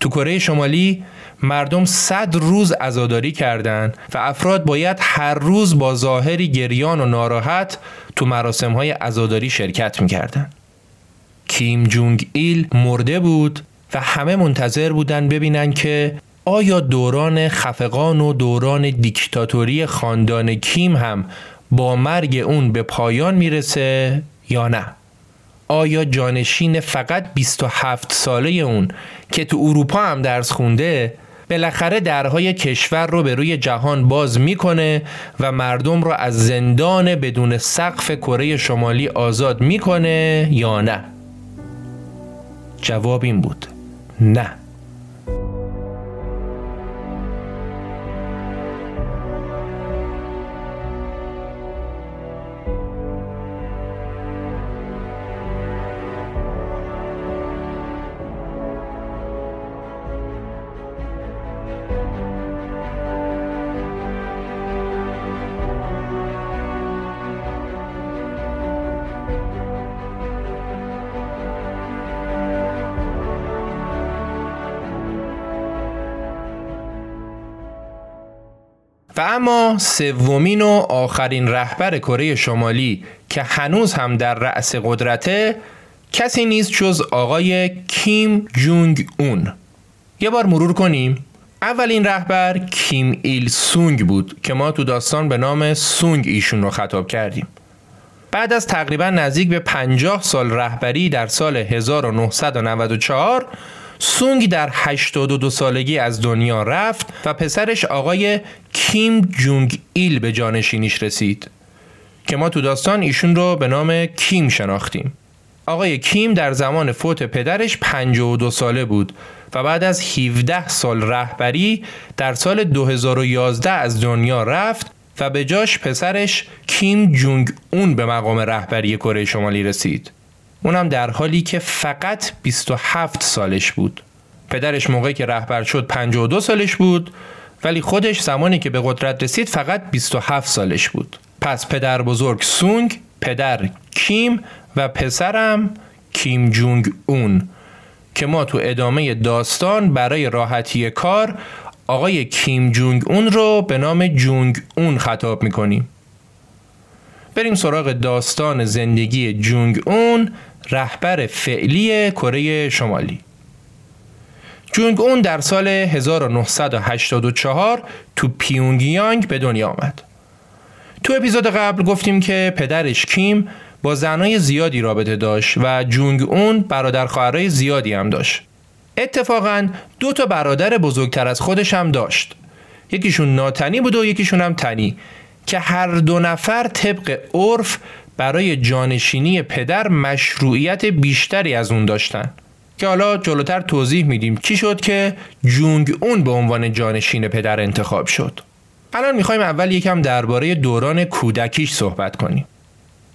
تو کره شمالی مردم صد روز عزاداری کردند و افراد باید هر روز با ظاهری گریان و ناراحت تو مراسم های عزاداری شرکت می‌کردن کیم جونگ ایل مرده بود و همه منتظر بودن ببینن که آیا دوران خفقان و دوران دیکتاتوری خاندان کیم هم با مرگ اون به پایان می‌رسه یا نه؟ آیا جانشین فقط 27 ساله اون که تو اروپا هم درس خونده بالاخره درهای کشور رو به روی جهان باز می‌کنه و مردم رو از زندان بدون سقف کره شمالی آزاد می‌کنه یا نه؟ جواب این بود نه. و اما سومین و آخرین رهبر کره شمالی که هنوز هم در رأس قدرته کسی نیست جز آقای کیم جونگ اون یه بار مرور کنیم. اولین رهبر کیم ایل سونگ بود که ما تو داستان به نام سونگ ایشون رو خطاب کردیم. بعد از تقریبا نزدیک به 50 سال رهبری در سال 1994 سونگ در 82 سالگی از دنیا رفت و پسرش آقای کیم جونگ ایل به جانشینیش رسید که ما تو داستان ایشون رو به نام کیم شناختیم آقای کیم در زمان فوت پدرش 52 ساله بود و بعد از 17 سال رهبری در سال 2011 از دنیا رفت و به جاش پسرش کیم جونگ اون به مقام رهبری کره شمالی رسید. اونم در حالی که فقط 27 سالش بود. پدرش موقعی که رهبر شد 52 سالش بود ولی خودش زمانی که به قدرت رسید فقط 27 سالش بود. پس پدر بزرگ سونگ، پدر کیم و پسرم کیم جونگ اون که ما تو ادامه داستان برای راحتی کار آقای کیم جونگ اون رو به نام جونگ اون خطاب می‌کنیم بریم سراغ داستان زندگی جونگ اون رهبر فعلی کره شمالی. جونگ اون در سال 1984 تو پیونگیانگ به دنیا آمد. تو اپیزود قبل گفتیم که پدرش کیم با زنای زیادی رابطه داشت و جونگ اون برادر خواهرای زیادی هم داشت. اتفاقا دو تا برادر بزرگتر از خودش هم داشت. یکیشون ناتنی بود و یکیشون هم تنی که هر دو نفر طبق عرف برای جانشینی پدر مشروعیت بیشتری از اون داشتن. که حالا جلوتر توضیح میدیم چی شد که جونگ اون به عنوان جانشین پدر انتخاب شد. الان می‌خوایم اول یکم درباره دوران کودکیش صحبت کنیم.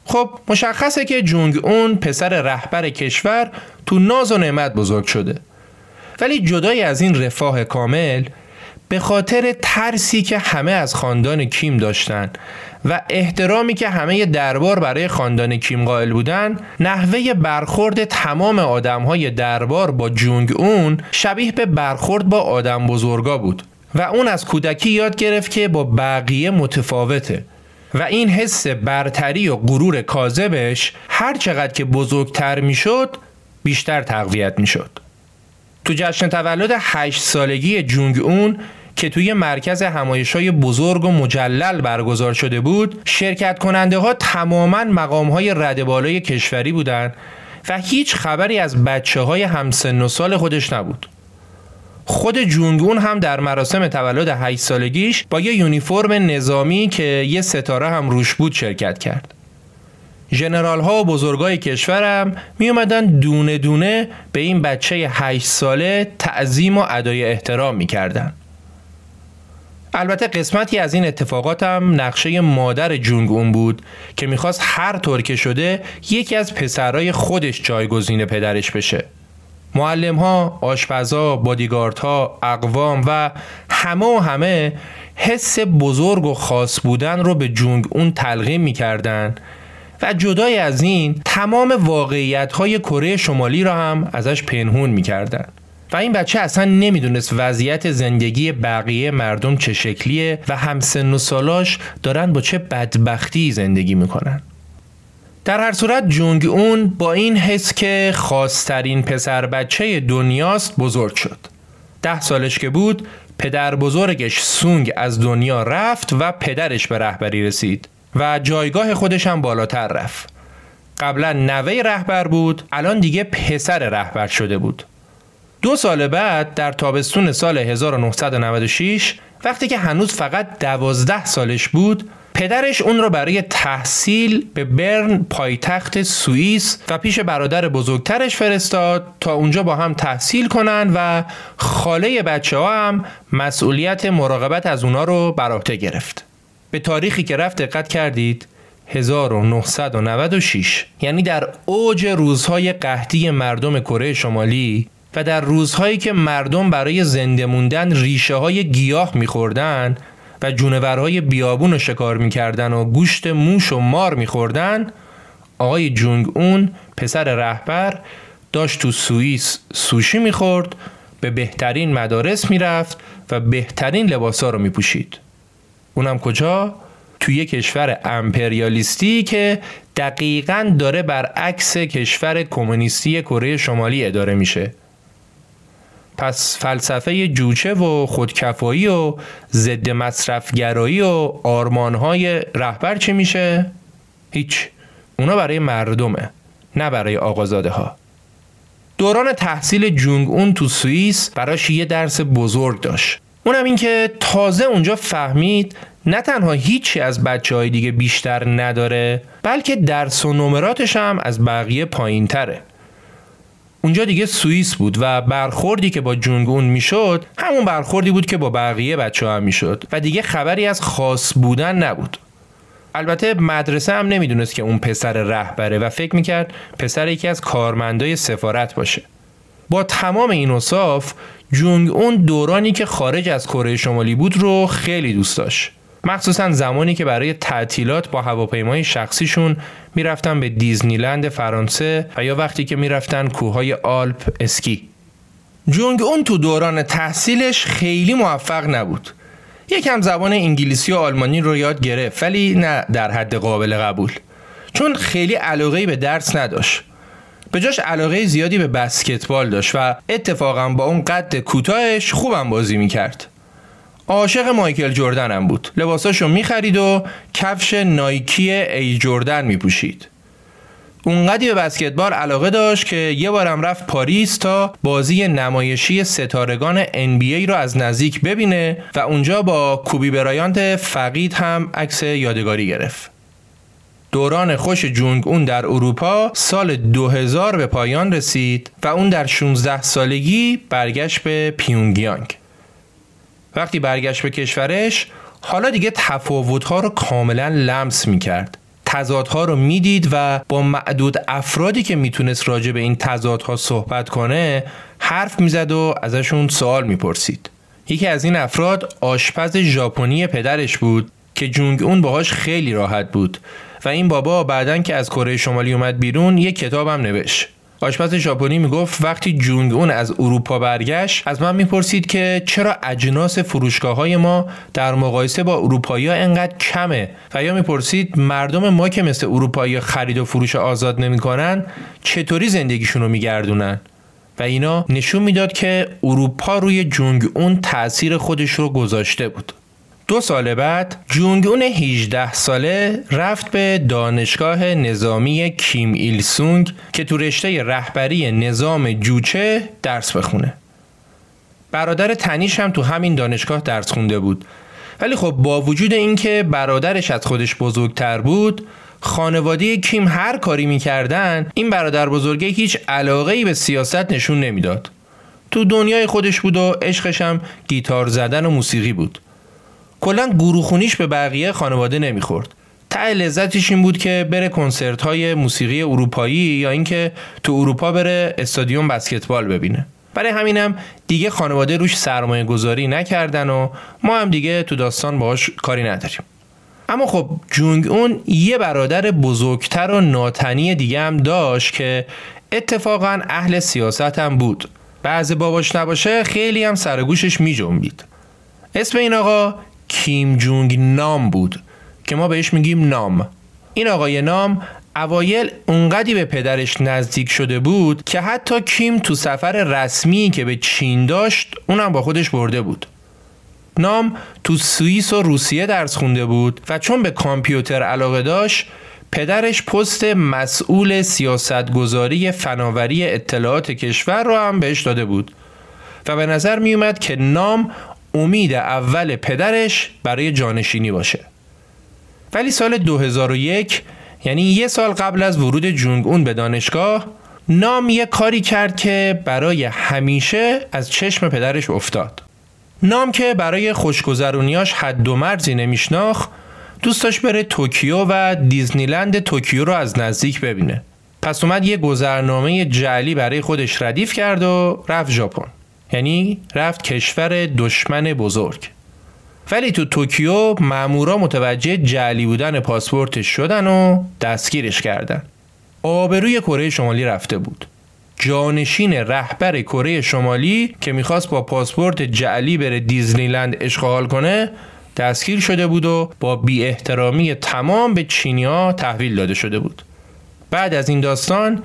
خب مشخصه که جونگ اون پسر رهبر کشور تو ناز و نعمت بزرگ شده. ولی جدای از این رفاه کامل به خاطر ترسی که همه از خاندان کیم داشتن و احترامی که همه دربار برای خاندان کیم قائل بودن نحوه برخورد تمام آدمهای دربار با جونگ اون شبیه به برخورد با آدم بزرگا بود و اون از کودکی یاد گرفت که با بقیه متفاوته و این حس برتری و غرور کاذبش هر چقدر که بزرگتر می‌شد بیشتر تقویت می‌شد. تو جشن تولد هشت سالگی جونگ اون که توی مرکز همایش های بزرگ و مجلل برگزار شده بود شرکت کننده ها تماما مقام های رد بالای کشوری بودند و هیچ خبری از بچه های همسن و سال خودش نبود خود جونگون هم در مراسم تولد 8 سالگیش با یه یونیفرم نظامی که یه ستاره هم روش بود شرکت کرد. جنرال ها و بزرگای کشورم می اومدن دونه دونه به این بچه 8 ساله تعظیم و ادای احترام می کردن. البته قسمتی از این اتفاقات هم نقشه مادر جونگ اون بود که می‌خواست هر طور که شده یکی از پسرای خودش جایگزین پدرش بشه. معلم ها، آشپزا، بادیگارد ها، اقوام و همه و همه حس بزرگ و خاص بودن رو به جونگ اون تلقیم می‌کردن و جدای از این تمام واقعیت های کره شمالی را هم ازش پنهون می‌کردن و این بچه اصلا نمی‌دونست وضعیت زندگی بقیه مردم چه شکلیه و همسن و سالاش دارن با چه بدبختی زندگی می‌کنن در هر صورت جونگ اون با این حس که خاصترین پسر بچه دنیاست بزرگ شد. ده سالش که بود پدر بزرگش سونگ از دنیا رفت و پدرش به رهبری رسید و جایگاه خودش هم بالاتر رفت. قبلا نوه رهبر بود الان دیگه پسر رهبر شده بود. دو سال بعد در تابستون سال 1996 وقتی که هنوز فقط دوازده سالش بود پدرش اون رو برای تحصیل به برن پایتخت سوئیس و پیش برادر بزرگترش فرستاد تا اونجا با هم تحصیل کنن و خاله بچه ها هم مسئولیت مراقبت از اونا رو بر عهده گرفت. به تاریخی که رفت دقت کردید 1996 یعنی در اوج روزهای قحطی مردم کره شمالی و در روزهایی که مردم برای زنده موندن ریشه های گیاه میخوردن و جونورهای بیابون رو شکار می‌کردن و گوشت موش و مار میخوردن آقای جونگ اون پسر رهبر داشت تو سوئیس سوشی می‌خورد به بهترین مدارس می‌رفت و بهترین لباسا رو میپوشید اونم کجا؟ توی کشور امپریالیستی که دقیقا داره برعکس کشور کمونیستی کره شمالی اداره میشه پس فلسفه جوچه و خودکفایی و ضد مصرفگرایی و آرمانهای رهبر چی میشه؟ هیچ. اونا برای مردمه نه برای آقازاده ها دوران تحصیل جونگ اون تو سوئیس براش یه درس بزرگ داشت. اونم این که تازه اونجا فهمید نه تنها هیچی از بچه های دیگه بیشتر نداره بلکه درس و نمراتش هم از بقیه پایین تره اونجا دیگه سوئیس بود و برخوردی که با جونگ اون می‌شد همون برخوردی بود که با بقیه بچه هم می‌شد و دیگه خبری از خاص بودن نبود. البته مدرسه هم نمی‌دونست که اون پسر رهبره و فکر می‌کرد پسر یکی از کارمندای سفارت باشه. با تمام این اصاف جونگ اون دورانی که خارج از کره شمالی بود رو خیلی دوست داشت. مخصوصا زمانی که برای تعطیلات با هواپیمای شخصیشون می‌رفتن به دیزنیلند فرانسه و یا وقتی که می‌رفتن کوههای آلپ اسکی. جونگ اون تو دوران تحصیلش خیلی موفق نبود. یکم زبان انگلیسی و آلمانی رو یاد گرفت ولی نه در حد قابل قبول. چون خیلی علاقه به درس نداشت. به جاش علاقه زیادی به بسکتبال داشت و اتفاقا با اون قد کوتاهش خوبم بازی می‌کرد. عاشق مایکل هم بود لباساشو می‌خرید و کفش نایکی ای جردن میپوشید اونقدی به بسکتبال علاقه داشت که یه بارم رفت پاریس تا بازی نمایشی ستارگان NBA رو از نزدیک ببینه و اونجا با کوبی برایانت فقید هم عکس یادگاری گرفت. دوران خوش جونگ اون در اروپا سال 2000 به پایان رسید و اون در 16 سالگی برگشت به پیونگیانگ. وقتی برگشت به کشورش حالا دیگه تفاوتها رو کاملا لمس می کرد. تضادها رو می‌دید و با معدود افرادی که می‌تونست راجع به این تضادها صحبت کنه حرف می‌زد و ازشون سوال می‌پرسید یکی از این افراد آشپز ژاپنی پدرش بود که جونگ اون باهاش خیلی راحت بود و این بابا بعدن که از کره شمالی اومد بیرون یک کتابم نوشت آشپز ژاپنی می‌گفت وقتی جونگ اون از اروپا برگشت از من می‌پرسید که چرا اجناس فروشگاه های ما در مقایسه با اروپایی ها انقدر کمه و یا می‌پرسید مردم ما که مثل اروپایی خرید و فروش آزاد نمی‌کنن چطوری زندگیشون رو میگردونن؟ و اینا نشون می‌داد که اروپا روی جونگ اون تاثیر خودش رو گذاشته بود. دو سال بعد جونگون 18 ساله رفت به دانشگاه نظامی کیم ایل سونگ که تو رشته رهبری نظام جوچه درس بخونه. برادر تنیش هم تو همین دانشگاه درس خونده بود. ولی خب با وجود اینکه برادرش از خودش بزرگتر بود خانواده کیم هر کاری می‌کردن این برادر بزرگه هیچ علاقه ای به سیاست نشون نمی‌داد. تو دنیای خودش بود و عشقش هم گیتار زدن و موسیقی بود. کلا گروخونیش به بقیه خانواده نمی‌خورد. ته لذتش این بود که بره کنسرت های موسیقی اروپایی یا اینکه تو اروپا بره استادیوم بسکتبال ببینه. برای همینم دیگه خانواده روش سرمایه گذاری نکردن و ما هم دیگه تو داستان باهاش کاری نداریم. اما خب جونگ اون یه برادر بزرگتر و ناتنی دیگه هم داشت که اتفاقا اهل سیاست هم بود. بعض باباش نباشه خیلی هم سرگوشش می جنبید اسم این آقا کیم جونگ نام بود که ما بهش میگیم نام. این آقای نام اوایل اونقدی به پدرش نزدیک شده بود که حتی کیم تو سفر رسمی که به چین داشت اونم با خودش برده بود. نام تو سوئیس و روسیه درس خونده بود و چون به کامپیوتر علاقه داشت پدرش پست مسئول سیاستگذاری فناوری اطلاعات کشور رو هم بهش داده بود. و به نظر می اومد که نام امید اول پدرش برای جانشینی باشه. ولی سال 2001 یعنی یه سال قبل از ورود جونگ اون به دانشگاه نام یه کاری کرد که برای همیشه از چشم پدرش افتاد. نام که برای خوشگذرونیاش حد و مرزی نمیشناخ دوست داشت بره توکیو و دیزنیلند توکیو رو از نزدیک ببینه. پس اومد یه گذرنامه جعلی برای خودش ردیف کرد و رفت ژاپن. یعنی رفت کشور دشمن بزرگ. ولی تو توکیو مامورا متوجه جعلی بودن پاسپورتش شدن و دستگیرش کردن. آبروی کره شمالی رفته بود. جانشین رهبر کره شمالی که می‌خواست با پاسپورت جعلی بره دیزنیلند عشق و حال کنه دستگیر شده بود و با بی احترامی تمام به چینیا تحویل داده شده بود. بعد از این داستان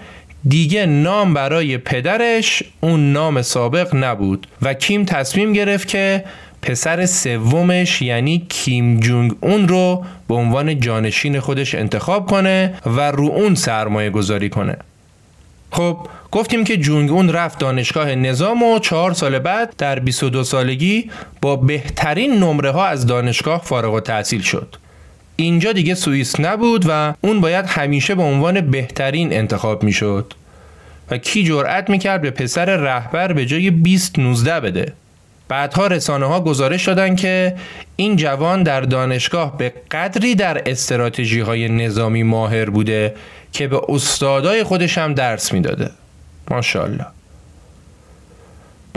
دیگه نام برای پدرش اون نام سابق نبود و کیم تصمیم گرفت که پسر سومش یعنی کیم جونگ اون رو به عنوان جانشین خودش انتخاب کنه و رو اون سرمایه گذاری کنه. خب گفتیم که جونگ اون رفت دانشگاه نظام و چهار سال بعد در 22 سالگی با بهترین نمره ها از دانشگاه فارغ و تحصیل شد. اینجا دیگه سوئیس نبود و اون باید همیشه به عنوان بهترین انتخاب می‌شد. و کی جرأت می‌کرد به پسر رهبر به جای 20 19 بده؟ بعدها رسانه ها گزارش دادن که این جوان در دانشگاه به قدری در استراتژی های نظامی ماهر بوده که به استادای خودش هم درس می‌داده. ماشاءالله.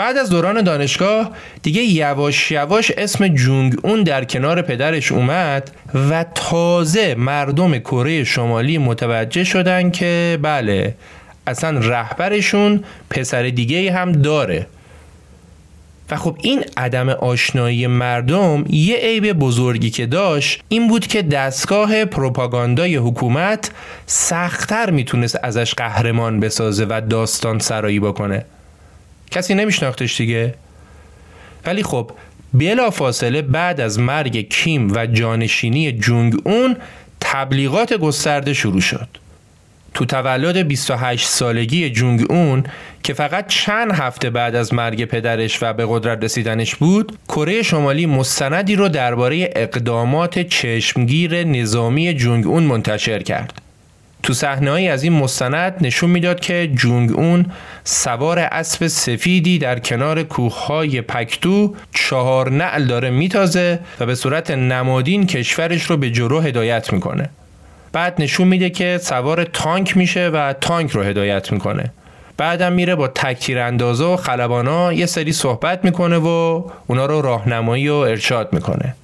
بعد از دوران دانشگاه دیگه یواش یواش اسم جونگ اون در کنار پدرش اومد و تازه مردم کره شمالی متوجه شدن که بله اصلا رهبرشون پسر دیگه هم داره. و خب این عدم آشنایی مردم یه عیب بزرگی که داشت این بود که دستگاه پروپاگاندای حکومت سختتر می‌تونست ازش قهرمان بسازه و داستان سرایی بکنه. کسی نمیشناختش دیگه. ولی خب بلا فاصله بعد از مرگ کیم و جانشینی جونگ اون تبلیغات گسترده شروع شد. تو تولد 28 سالگی جونگ اون که فقط چند هفته بعد از مرگ پدرش و به قدرت رسیدنش بود کره شمالی مستندی رو درباره اقدامات چشمگیر نظامی جونگ اون منتشر کرد. تو صحنه‌ای از این مستند نشون می‌داد که جونگ اون سوار اسب سفیدی در کنار کوههای پکتو چهار نعل داره میتازه و به صورت نمادین کشورش رو به جلو هدایت می‌کنه. بعد نشون میده که سوار تانک میشه و تانک رو هدایت می‌کنه. بعدم میره با تکتیر اندازه و خلبانا یه سری صحبت می‌کنه و اونا رو راهنمایی و ارشاد می‌کنه.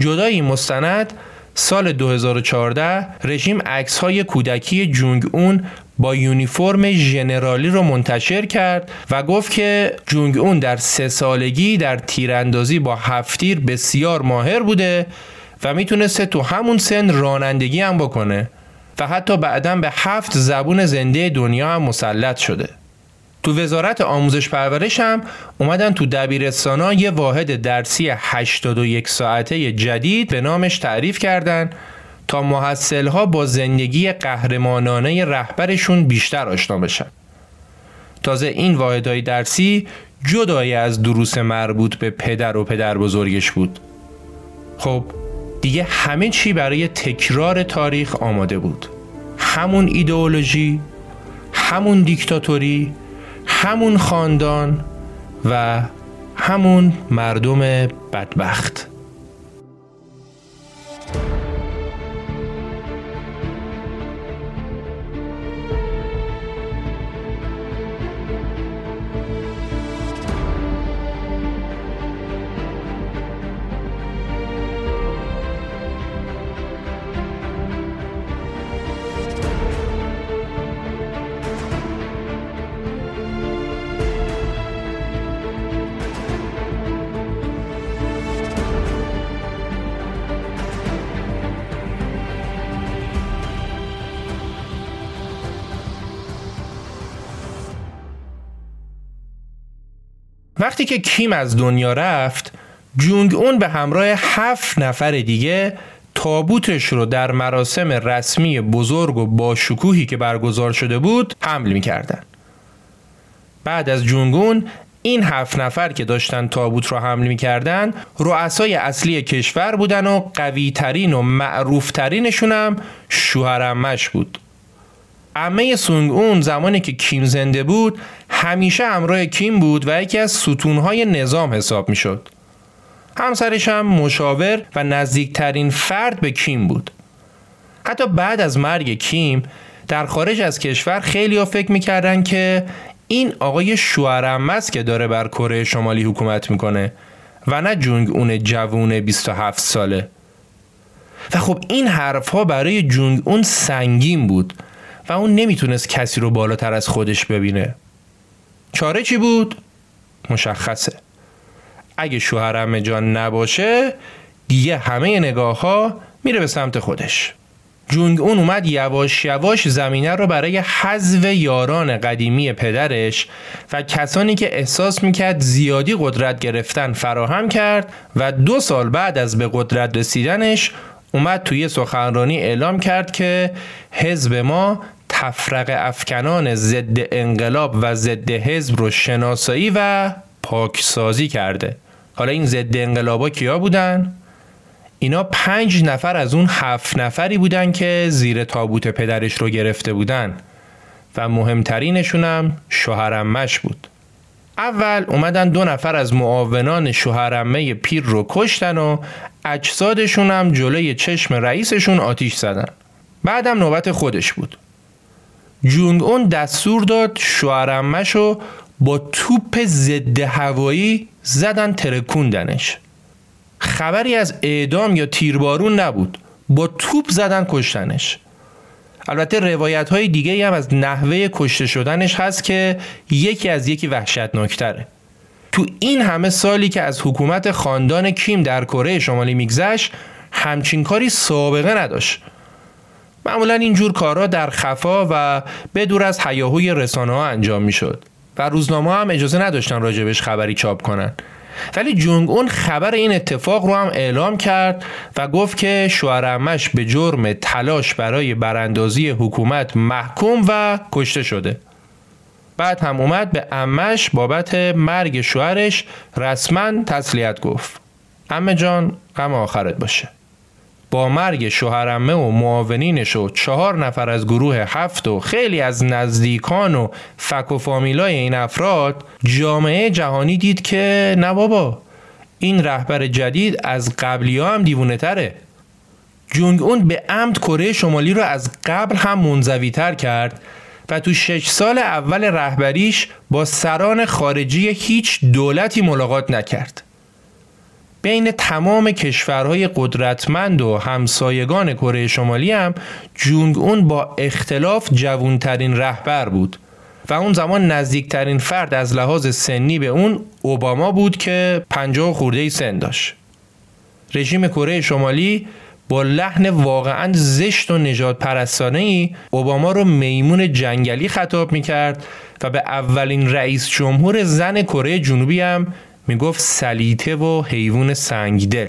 جدای مستند سال 2014 رژیم عکس های کودکی جونگ اون با یونیفرم ژنرالی رو منتشر کرد و گفت که جونگ اون در سه سالگی در تیراندازی با هفتیر بسیار ماهر بوده و می‌تونسته تو همون سن رانندگی هم بکنه و حتی بعدا به هفت زبون زنده دنیا هم مسلط شده. تو وزارت آموزش پرورش هم اومدن تو دبیرستانا یه واحد درسی 81 ساعته جدید به نامش تعریف کردن تا محصلها با زندگی قهرمانانه رهبرشون بیشتر آشنا بشن. تازه این واحدهای درسی جدای از دروس مربوط به پدر و پدر بزرگش بود. خب دیگه همه چی برای تکرار تاریخ آماده بود. همون ایدئولوژی همون دیکتاتوری همون خاندان و همون مردم بدبخت. وقتی که کیم از دنیا رفت جونگ اون به همراه هفت نفر دیگه تابوتش رو در مراسم رسمی بزرگ و با شکوهی که برگزار شده بود حمل می‌کردن. بعد از جونگون این هفت نفر که داشتن تابوت رو حمل می‌کردن رؤسای اصلی کشور بودن و قوی ترین و معروف ترینشون هم شوهرمش بود. عمه سونگ اون زمانی که کیم زنده بود همیشه همراه کیم بود و یکی از ستونهای نظام حساب می شد. همسرش هم مشاور و نزدیکترین فرد به کیم بود. حتی بعد از مرگ کیم در خارج از کشور خیلی ها فکر می‌کردن که این آقای شوهرم است که داره بر کره شمالی حکومت می‌کنه و نه جونگ اون جوون 27 ساله و خب این حرف ها برای جونگ اون سنگین بود و اون نمی‌تونست کسی رو بالاتر از خودش ببینه. چاره چی بود؟ مشخصه. اگه شوهرم جان نباشه دیگه همه نگاه ها میره به سمت خودش. جونگ اون اومد یواش یواش زمینه رو برای حذف یاران قدیمی پدرش و کسانی که احساس می‌کرد زیادی قدرت گرفتن فراهم کرد و دو سال بعد از به قدرت رسیدنش اومد توی سخنرانی اعلام کرد که حزب ما تفرق افکنان ضد انقلاب و ضد حزب رو شناسایی و پاکسازی کرده. حالا این ضد انقلابا کیا بودن؟ اینا پنج نفر از اون هفت نفری بودن که زیر تابوت پدرش رو گرفته بودن و مهمترینشون هم شوهرمش بود. اول اومدن دو نفر از معاونان شوهرمه پیر رو کشتن و اجسادشون هم جلوی چشم رئیسشون آتیش زدن. بعدم نوبت خودش بود. جونگ اون دستور داد شوهرمش رو با توپ ضد هوایی زدن ترکوندنش. خبری از اعدام یا تیربارون نبود. با توپ زدن کشتنش. البته روایت های دیگه هم از نحوه کشته شدنش هست که یکی از یکی وحشتناکتره. تو این همه سالی که از حکومت خاندان کیم در کره شمالی میگذشت همچین کاری سابقه نداشت. معمولا اینجور کارا در خفا و بدور از حیاهوی رسانه ها انجام می‌شد و روزنامه هم اجازه نداشتن راجبش خبری چاپ کنن. ولی جونگ اون خبر این اتفاق رو هم اعلام کرد و گفت که شوهرمش به جرم تلاش برای براندازی حکومت محکوم و کشته شده. بعد هم اومد به امش بابت مرگ شوهرش رسما تسلیت گفت. امه جان غم آخرت باشه. با مرگ شوهرمه و معاونینش و چهار نفر از گروه هفت و خیلی از نزدیکان و فک و فامیلای این افراد جامعه جهانی دید که نه بابا این رهبر جدید از قبلی ها هم دیوونه تره. جونگ اون به عمد کره شمالی رو از قبل هم منزوی تر کرد و تو شش سال اول رهبریش با سران خارجی هیچ دولتی ملاقات نکرد. بین تمام کشورهای قدرتمند و همسایگان کره شمالی هم جونگ اون با اختلاف جوونترین رهبر بود و اون زمان نزدیکترین فرد از لحاظ سنی به اون اوباما بود که پنجاه خورده سن داشت. رژیم کره شمالی با لحن واقعا زشت و نجات پرستانه ای اوباما رو میمون جنگلی خطاب می کرد و به اولین رئیس جمهور زن کره جنوبی هم می‌گفت سلیته و حیوان سنگدل.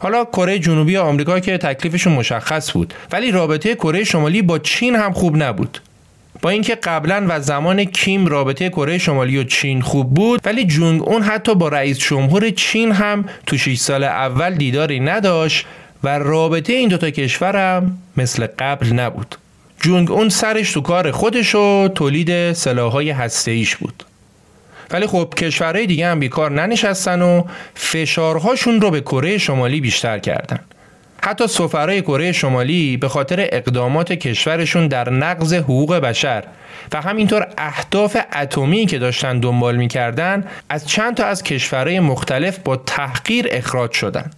حالا کره جنوبی آمریکا که تکلیفشون مشخص بود ولی رابطه کره شمالی با چین هم خوب نبود. با اینکه قبلا و زمان کیم رابطه کره شمالی و چین خوب بود ولی جونگ اون حتی با رئیس جمهور چین هم تو 6 سال اول دیداری نداشت و رابطه این دوتا کشور هم مثل قبل نبود. جونگ اون سرش تو کار خودش و تولید سلاحهای هسته‌ایش بود. ولی خب کشورهای دیگه هم بیکار ننشستن و فشارهاشون رو به کره شمالی بیشتر کردن. حتی سفرهای کره شمالی به خاطر اقدامات کشورشون در نقض حقوق بشر و همینطور اهداف اتمی که داشتن دنبال می‌کردن از چند تا از کشورهای مختلف با تحقیر اخراج شدن.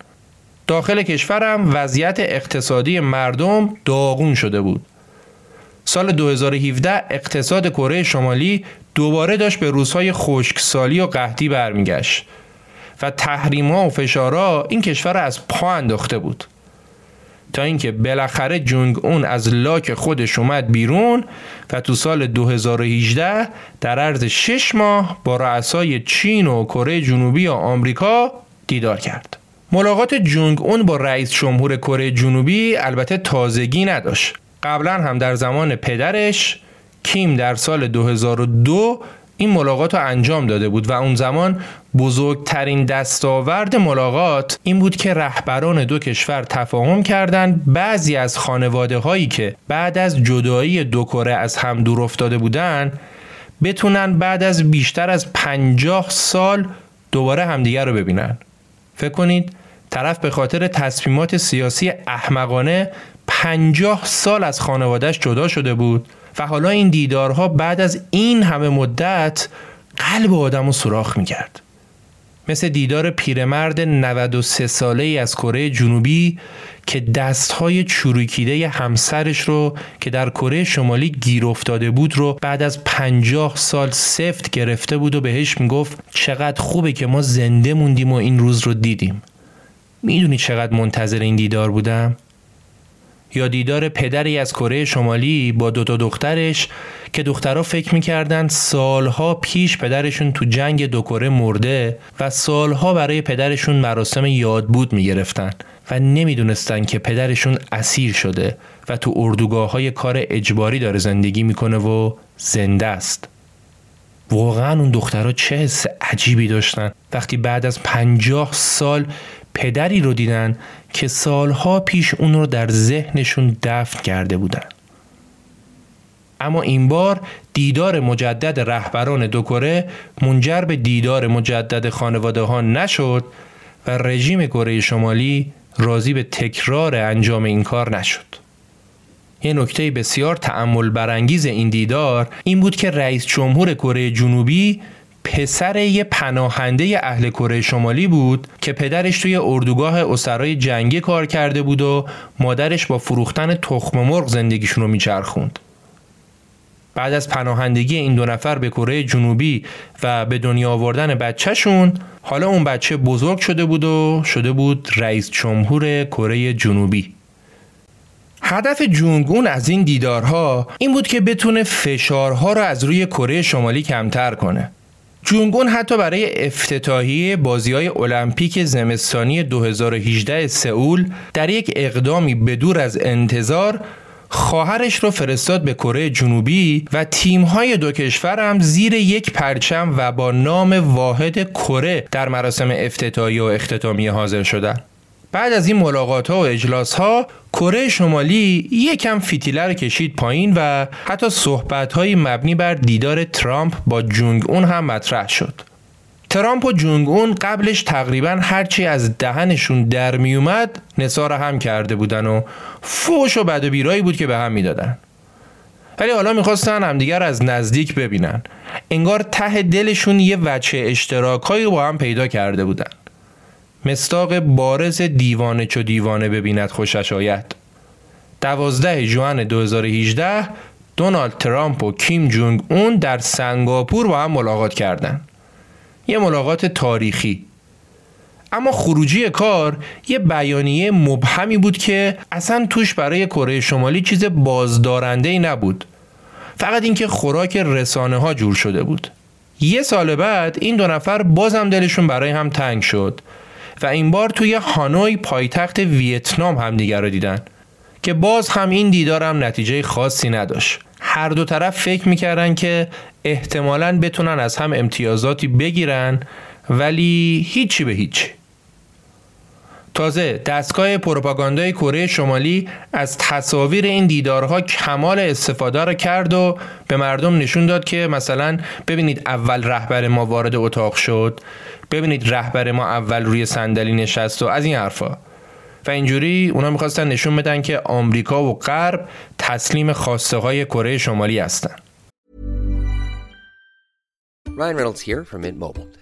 داخل کشورم وضعیت اقتصادی مردم داغون شده بود. سال 2017 اقتصاد کره شمالی دوباره داشت به روزهای خشکسالی و قحطی برمیگشت و تحریما و فشارا این کشور را از پا انداخته بود تا اینکه بالاخره جونگ اون از لاک خودش اومد بیرون و تو سال 2018 در عرض 6 ماه با رؤسای چین و کره جنوبی و آمریکا دیدار کرد. ملاقات جونگ اون با رئیس جمهور کره جنوبی البته تازگی نداشت. قبلا هم در زمان پدرش کیم در سال 2002 این ملاقات رو انجام داده بود و اون زمان بزرگترین دستاورد ملاقات این بود که رهبران دو کشور تفاهم کردند بعضی از خانواده هایی که بعد از جدایی دو کره از هم دور افتاده بودن بتونن بعد از بیشتر از پنجاه سال دوباره همدیگر رو ببینن. فکر کنید طرف به خاطر تصمیمات سیاسی احمقانه پنجاه سال از خانوادهش جدا شده بود و حالا این دیدارها بعد از این همه مدت قلب آدم رو سوراخ می‌کرد. مثل دیدار پیرمرد 93 ساله ای از کره جنوبی که دستهای چروکیده همسرش رو که در کره شمالی گیر افتاده بود رو بعد از پنجاه سال سفت گرفته بود و بهش می‌گفت چقدر خوبه که ما زنده موندیم و این روز رو دیدیم. می‌دونی چقدر منتظر این دیدار بودم؟ یا دیدار پدری از کره شمالی با دوتا دخترش که دخترها فکر می‌کردن سالها پیش پدرشون تو جنگ دو کره مرده و سالها برای پدرشون مراسم یادبود می‌گرفتن و نمی‌دونستن که پدرشون اسیر شده و تو اردوگاه های کار اجباری داره زندگی می‌کنه و زنده است واقعا اون دخترها چه حس عجیبی داشتن وقتی بعد از پنجاه سال پدری رو دیدن که سالها پیش اون رو در ذهنشون دفن کرده بودن اما این بار دیدار مجدد رهبران دو کره منجر به دیدار مجدد خانواده ها نشد و رژیم کره شمالی راضی به تکرار انجام این کار نشد. یه نکته بسیار تعمل برانگیز این دیدار این بود که رئیس جمهور کره جنوبی پسر یه پناهنده اهل کره شمالی بود که پدرش توی اردوگاه اسرای جنگی کار کرده بود و مادرش با فروختن تخم مرغ زندگیشون رو میچرخوند. بعد از پناهندگی این دو نفر به کره جنوبی و به دنیا آوردن بچهشون حالا اون بچه بزرگ شده بود و شده بود رئیس جمهور کره جنوبی هدف جونگون از این دیدارها این بود که بتونه فشارها را از روی کره شمالی کمتر کنه جونگون حتی برای افتتاحیه بازی های المپیک زمستانی 2018 سئول در یک اقدامی بدور از انتظار خواهرش رو فرستاد به کره جنوبی و تیم‌های دو کشور هم زیر یک پرچم و با نام واحد کره در مراسم افتتاحی و اختتامی حاضر شدند. بعد از این ملاقات ها و اجلاس ها کره شمالی یکم فیتیله رو کشید پایین و حتی صحبت های مبنی بر دیدار ترامپ با جونگ اون هم مطرح شد. ترامپ و جونگ اون قبلش تقریبا هرچی از دهنشون در میومد نصار هم کرده بودن و فوش و بد و بیرایی بود که به هم می‌دادن. ولی حالا می‌خواستن همدیگر از نزدیک ببینن. انگار ته دلشون یه وچه اشتراکایی با هم پیدا کرده بودن. مستاق بارز دیوانه چو دیوانه ببیند خوشش آید. دوازده جوان 2018 دونالد ترامپ و کیم جونگ اون در سنگاپور با هم ملاقات کردند. یه ملاقات تاریخی. اما خروجی کار یه بیانیه مبهمی بود که اصلا توش برای کره شمالی چیز بازدارنده ای نبود. فقط اینکه خوراک رسانه ها جور شده بود. یه سال بعد این دو نفر بازم دلشون برای هم تنگ شد. و این بار توی هانوی پایتخت ویتنام همدیگر رو دیدن. که باز هم این دیدارم نتیجه خاصی نداشت. هر دو طرف فکر می‌کردن که احتمالا بتونن از هم امتیازاتی بگیرن ولی هیچی به هیچ تازه دستگاه پروپاگاندای کره شمالی از تصاویر این دیدارها کمال استفاده را کرد و به مردم نشون داد که مثلا ببینید اول رهبر ما وارد اتاق شد ببینید رهبر ما اول روی صندلی نشست و از این حرفا و اینجوری اونا می‌خواستن نشون بدن که آمریکا و غرب تسلیم خواسته های کره شمالی هستن Ryan Reynolds here from Mint Mobile.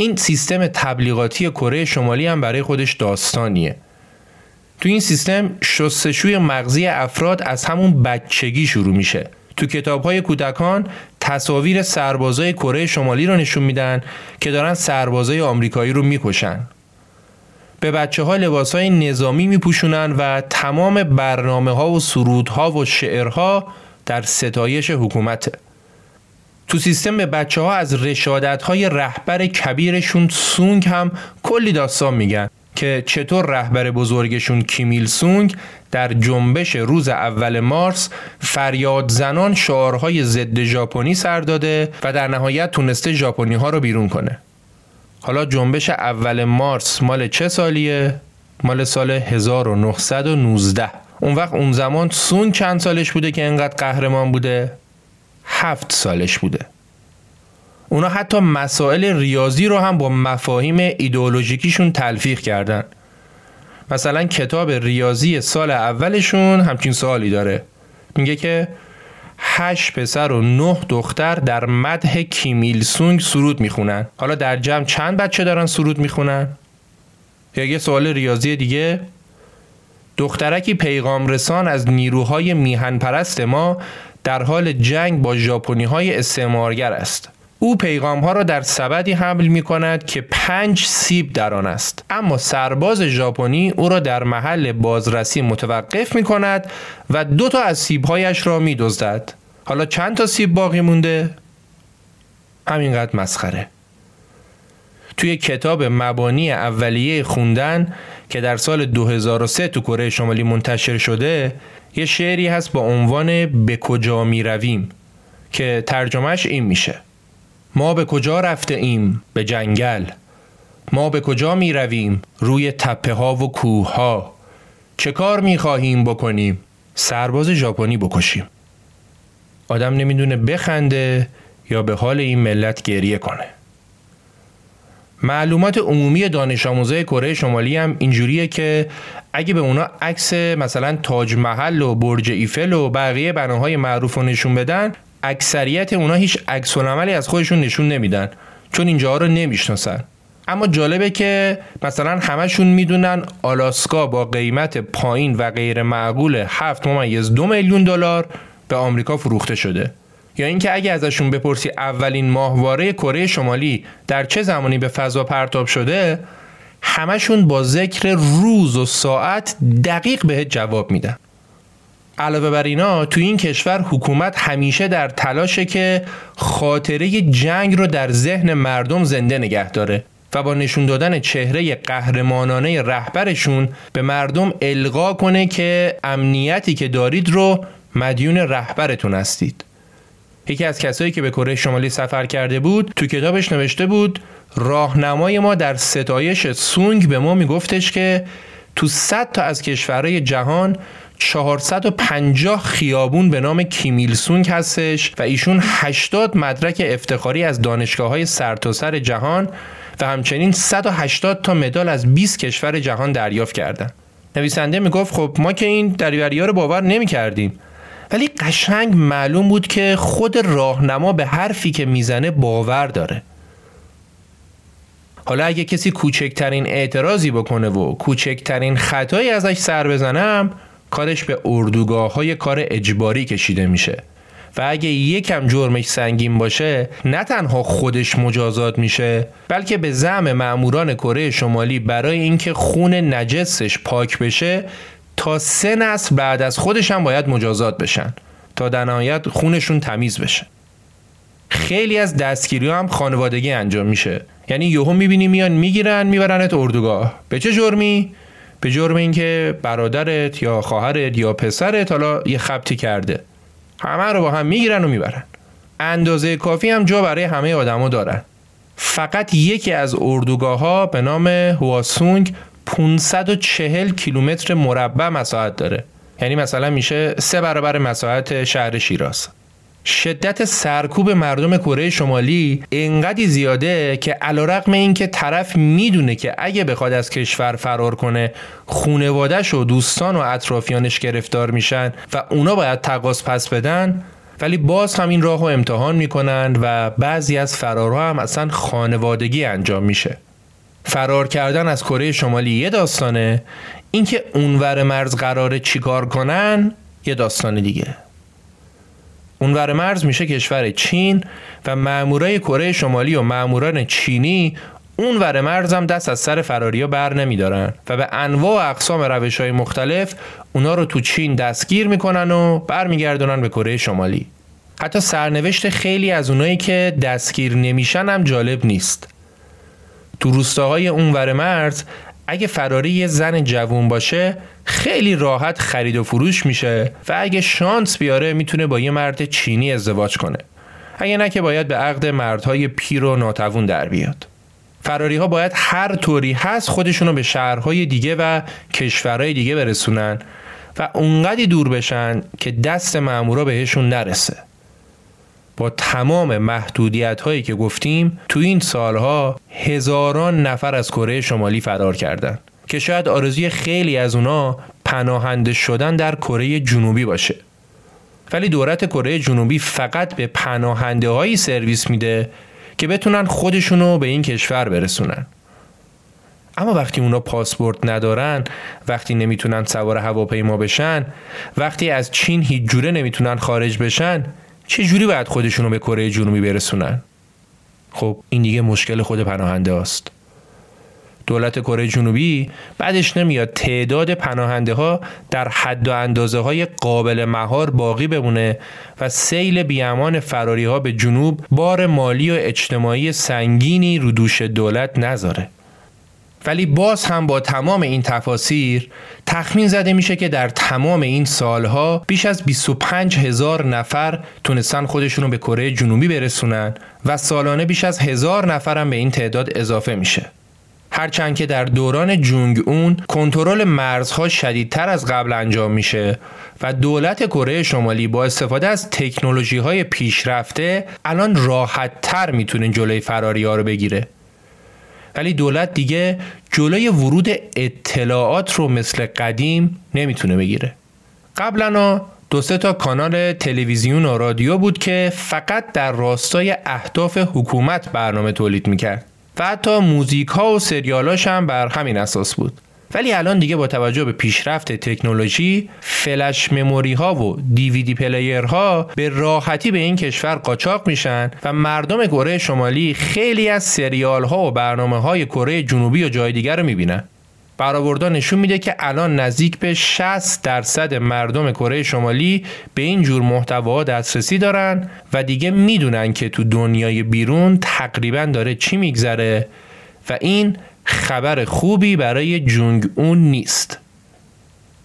این سیستم تبلیغاتی کره شمالی هم برای خودش داستانیه. تو این سیستم شستشوی مغزی افراد از همون بچگی شروع میشه. تو کتاب های کودکان تصاویر سربازای کره شمالی رو نشون میدن که دارن سربازای آمریکایی رو می‌کشن. به بچه ها لباس های نظامی میپوشونن و تمام برنامه ها و سرودها و شعرها در ستایش حکومته. تو سیستم به بچه ها از رشادت های رهبر کبیرشون سونگ هم کلی داستان میگن که چطور رهبر بزرگشون کیمیل سونگ در جنبش روز اول مارس فریاد زنان شعارهای ضد ژاپنی سر داده و در نهایت تونسته ژاپنی ها رو بیرون کنه. حالا جنبش اول مارس مال چه سالیه؟ مال سال 1919 اون وقت اون زمان سون چند سالش بوده که انقدر قهرمان بوده؟ هفت سالش بوده. اونا حتی مسائل ریاضی رو هم با مفاهیم ایدئولوژیکیشون تلفیق کردن. مثلا کتاب ریاضی سال اولشون همچین سوالی داره. میگه که هشت پسر و نه دختر در مدح کیمیل سونگ سرود می‌خونن. حالا در جمع چند بچه دارن سرود می‌خونن؟ یا یه سوال ریاضی دیگه. دخترکی پیغام رسان از نیروهای میهن پرست ما در حال جنگ با ژاپنی های استعمارگر است. او پیغام ها را در سبدی حمل می کند که پنج سیب در آن است. اما سرباز ژاپنی او را در محل بازرسی متوقف می کند و دو تا از سیب هایش را می دزدد حالا چند تا سیب باقی مونده؟ همینقدر مسخره. توی کتاب مبانی اولیه خوندن که در سال 2003 تو کره شمالی منتشر شده یه شعری هست با عنوان به کجا می رویم که ترجمهش این میشه. ما به کجا رفته ایم به جنگل. ما به کجا می رویم روی تپه ها و کوه ها چه کار می خواهیم بکنیم؟ سرباز ژاپنی بکشیم. آدم نمی‌دونه بخنده یا به حال این ملت گریه کنه. معلومات عمومی دانش آموزای کره شمالی هم اینجوریه که اگه به اونا عکس مثلا تاج محل و برج ایفل و بقیه بناهای معروف رو نشون بدن اکثریت اونا هیچ عکس عملی از خودشون نشون نمیدن چون اینجا رو نمی‌شناسن. اما جالبه که مثلا همشون می‌دونن آلاسکا با قیمت پایین و غیر معقول 7 ممیز دو میلیون دلار به آمریکا فروخته شده. یا اینکه اگه ازشون بپرسی اولین ماهواره کره شمالی در چه زمانی به فضا پرتاب شده همشون با ذکر روز و ساعت دقیق بهت جواب میدن. علاوه بر اینا تو این کشور حکومت همیشه در تلاشه که خاطره جنگ رو در ذهن مردم زنده نگه داره و با نشون دادن چهره قهرمانانه رهبرشون به مردم القا کنه که امنیتی که دارید رو مدیون رهبرتون هستید. یکی از کسایی که به کره شمالی سفر کرده بود تو کتابش نوشته بود راهنمای ما در ستایش سونگ به ما میگفتش که تو 100 تا از کشورهای جهان 450 خیابون به نام کیمیل سونگ هستش و ایشون 80 مدرک افتخاری از دانشگاه های سرتاسر جهان و همچنین 180 تا مدال از 20 کشور جهان دریافت کردن. نویسنده می‌گفت خب ما که این دریوری رو باور نمی کردیم ولی قشنگ معلوم بود که خود راهنما به حرفی که می‌زنه باور داره. حالا اگه کسی کوچکترین اعتراضی بکنه و کوچکترین خطایی ازش سر بزنم کارش به اردوگاه های کار اجباری کشیده میشه. و اگه یکم جرمش سنگین باشه نه تنها خودش مجازات میشه بلکه به زم ماموران کره شمالی برای اینکه خون نجسش پاک بشه تا سه نسل بعد از خودش هم باید مجازات بشن. تا در نهایت خونشون تمیز بشه. خیلی از دستگیری هم خانوادگی انجام میشه. یعنی یهو می‌بینی میان می‌گیرن میبرنت اردوگاه. به چه جرمی؟ به جرم اینکه برادرت یا خواهرت یا پسرت حالا یه خبتی کرده. همه رو با هم می‌گیرن و می‌برن. اندازه کافی هم جا برای همه آدما دارن. فقط یکی از اردوگاه ها به نام هواسونگ 540 کیلومتر مربع مساحت داره. یعنی مثلا میشه سه برابر مساحت شهر شیراز. شدت سرکوب مردم کره شمالی انقدی زیاده که علیرغم اینکه طرف می‌دونه که اگه بخواد از کشور فرار کنه خونوادش و دوستان و اطرافیانش گرفتار میشن و اونا باید تقاس پس بدن. ولی باز هم این راه رو امتحان می‌کنن و بعضی از فرارها هم اصلا خانوادگی انجام میشه. فرار کردن از کره شمالی یه داستانه. اینکه اونور مرز قراره چیکار کنن یه داستان دیگه. اونور مرز میشه کشور چین و مامورای کره شمالی و ماموران چینی اونور مرز هم دست از سر فراریا بر نمیدارن و به انواع و اقسام روش های مختلف اونا رو تو چین دستگیر می‌کنن و برمیگردونن به کره شمالی. حتی سرنوشت خیلی از اونایی که دستگیر نمیشن هم جالب نیست. تو روستاهای اونور مرز اگه فراری یه زن جوون باشه خیلی راحت خرید و فروش میشه و اگه شانس بیاره می‌تونه با یه مرد چینی ازدواج کنه. اگه نه که باید به عقد مردهای پیر و ناتوون در بیاد. فراری ها باید هر طوری هست خودشونو به شهرهای دیگه و کشورهای دیگه برسونن و اونقدی دور بشن که دست مامورا بهشون نرسه. با تمام محدودیت هایی که گفتیم تو این سالها هزاران نفر از کره شمالی فرار کردند که شاید آرزوی خیلی از اونا پناهنده شدن در کره جنوبی باشه. ولی دولت کره جنوبی فقط به پناهنده هایی سرویس میده که بتونن خودشونو به این کشور برسونن. اما وقتی اونا پاسپورت ندارن وقتی نمی‌تونن سوار هواپیما بشن وقتی از چین هیچ جوره نمی‌تونن خارج بشن چه جوری باید خودشونو به کره جنوبی برسونن؟ خب این دیگه مشکل خود پناهنده است دولت کره جنوبی بعدش نمیاد تعداد پناهنده ها در حد و اندازه های قابل مهار باقی بمونه و سیل بیامان فراری ها به جنوب بار مالی و اجتماعی سنگینی رو دوش دولت نذاره. ولی باز هم با تمام این تفاسیر تخمین زده میشه که در تمام این سالها بیش از 25 هزار نفر تونستن خودشونو به کره جنوبی برسونن و سالانه بیش از هزار نفرم به این تعداد اضافه میشه. هرچند که در دوران جونگ اون کنترل مرزها شدیدتر از قبل انجام میشه و دولت کره شمالی با استفاده از تکنولوژی های پیشرفته الان راحت تر می‌تونه جلوی فراری ها رو بگیره. ولی دولت دیگه جلوی ورود اطلاعات رو مثل قدیم نمی‌تونه بگیره. قبلا دو سه تا کانال تلویزیون و رادیو بود که فقط در راستای اهداف حکومت برنامه تولید می‌کرد. و حتی موزیک ها و سریالاش هم بر همین اساس بود. ولی الان دیگه با توجه به پیشرفت تکنولوژی flash memory ها و DVD player ها به راحتی به این کشور قاچاق میشن و مردم کره شمالی خیلی از سریال ها و برنامه های کره جنوبی و جای دیگر رو می‌بینن. برآوردها نشون میده که الان نزدیک به 60 درصد مردم کره شمالی به این جور محتوا دسترسی دارن و دیگه می‌دونن که تو دنیای بیرون تقریبا داره چی میگذره و این خبر خوبی برای جونگ اون نیست.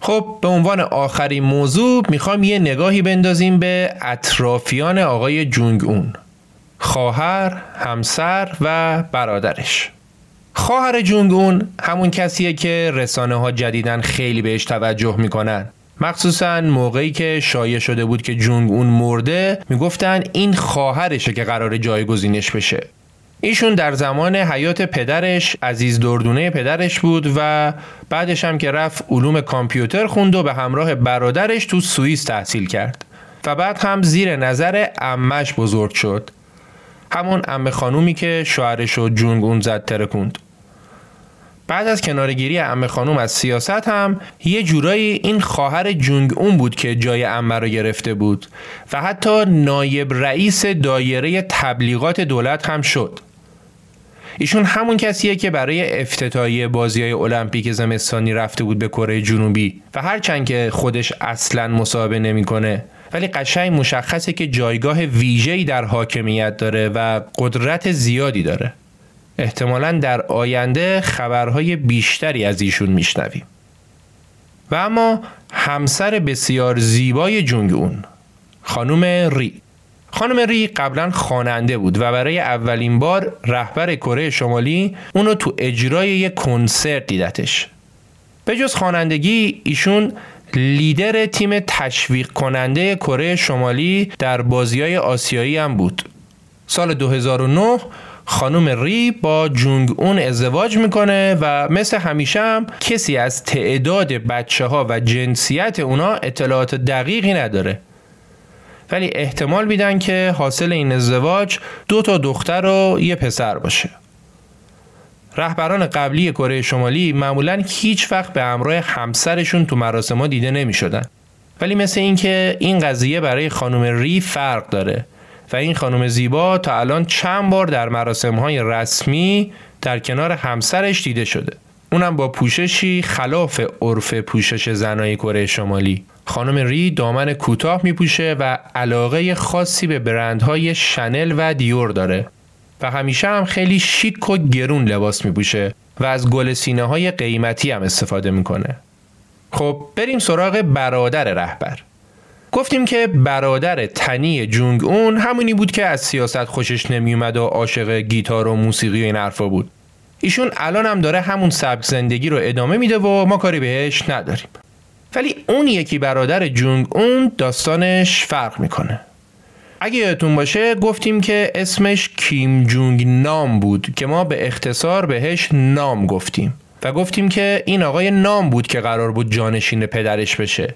خب به عنوان آخرین موضوع می‌خوام یه نگاهی بندازیم به اطرافیان آقای جونگ اون. خواهر، همسر و برادرش. خواهر جونگ اون همون کسیه که رسانه ها جدیدن خیلی بهش توجه می‌کنن. مخصوصا موقعی که شایع شده بود که جونگ اون مرده می‌گفتن این خواهرشه که قرار جایگزینش بشه. ایشون در زمان حیات پدرش عزیز دردونه پدرش بود و بعدش هم که رفت علوم کامپیوتر خوند و به همراه برادرش تو سوئیس تحصیل کرد و بعد هم زیر نظر امش بزرگ شد. همون ام خانومی که شوهرش و جونگ اون زد ترکوند بعد از کنارگیری ام خانوم از سیاست هم یه جورایی این خواهر جونگ اون بود که جای امه رو گرفته بود و حتی نایب رئیس دایره تبلیغات دولت هم شد. ایشون همون کسیه که برای افتتاحیه بازی های المپیک زمستانی رفته بود به کره جنوبی و هرچند که خودش اصلا مصاحبه نمی‌کنه. ولی قشنگ مشخصه که جایگاه ویژه‌ای در حاکمیت داره و قدرت زیادی داره. احتمالا در آینده خبرهای بیشتری از ایشون میشنویم. و اما همسر بسیار زیبای جونگ اون خانم ری. خانم ری قبلا خواننده بود و برای اولین بار رهبر کره شمالی اونو تو اجرای یک کنسرت دیدتش. به جز خوانندگی ایشون لیدر تیم تشویق کننده کره شمالی در بازی های آسیایی هم بود. سال 2009 خانم ری با جونگ اون ازدواج می‌کنه و مثل همیشه هم کسی از تعداد بچه ها و جنسیت اونا اطلاعات دقیقی نداره. ولی احتمال میدن که حاصل این ازدواج دو تا دختر و یه پسر باشه رهبران قبلی کره شمالی معمولا هیچ وقت به همراه همسرشون تو مراسم دیده نمی شدن. ولی مثل اینکه این قضیه برای خانم ری فرق داره و این خانم زیبا تا الان چند بار در مراسم های رسمی در کنار همسرش دیده شده اونم با پوششی خلاف عرف پوشش زنای کره شمالی. خانم ری دامن کوتاه میپوشه و علاقه خاصی به برندهای شنل و دیور داره. و همیشه هم خیلی شیک و گرون لباس میپوشه و از گل سینه های قیمتی هم استفاده می‌کنه. خب بریم سراغ برادر رهبر. گفتیم که برادر تنی جونگ اون همونی بود که از سیاست خوشش نمیومد و عاشق گیتار و موسیقی و این حرفا بود. ایشون الان هم داره همون سبک زندگی رو ادامه میده و ما کاری بهش نداریم. ولی اون یکی برادر جونگ اون داستانش فرق می‌کنه. اگه یادتون باشه گفتیم که اسمش کیم جونگ نام بود که ما به اختصار بهش نام گفتیم. و گفتیم که این آقای نام بود که قرار بود جانشین پدرش بشه.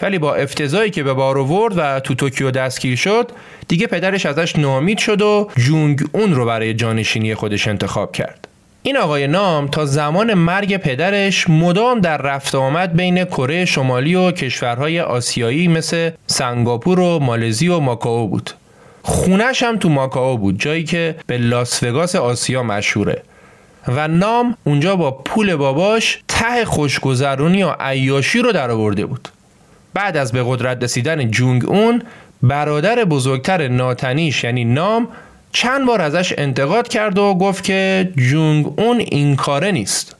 ولی با افتضایی که به بار آورد و تو توکیو دستگیر شد دیگه پدرش ازش نامید شد و جونگ اون رو برای جانشینی خودش انتخاب کرد. این آقای نام تا زمان مرگ پدرش مدام در رفت آمد بین کره شمالی و کشورهای آسیایی مثل سنگاپور و مالزی و ماکائو بود. خونش هم تو ماکائو بود جایی که به لاس وگاس آسیا مشهوره و نام اونجا با پول باباش ته خوشگذرونی و عیاشی رو درآورده بود. بعد از به قدرت رسیدن جونگ اون برادر بزرگتر ناتنیش یعنی نام چند بار ازش انتقاد کرد و گفت که جونگ اون این کاره نیست.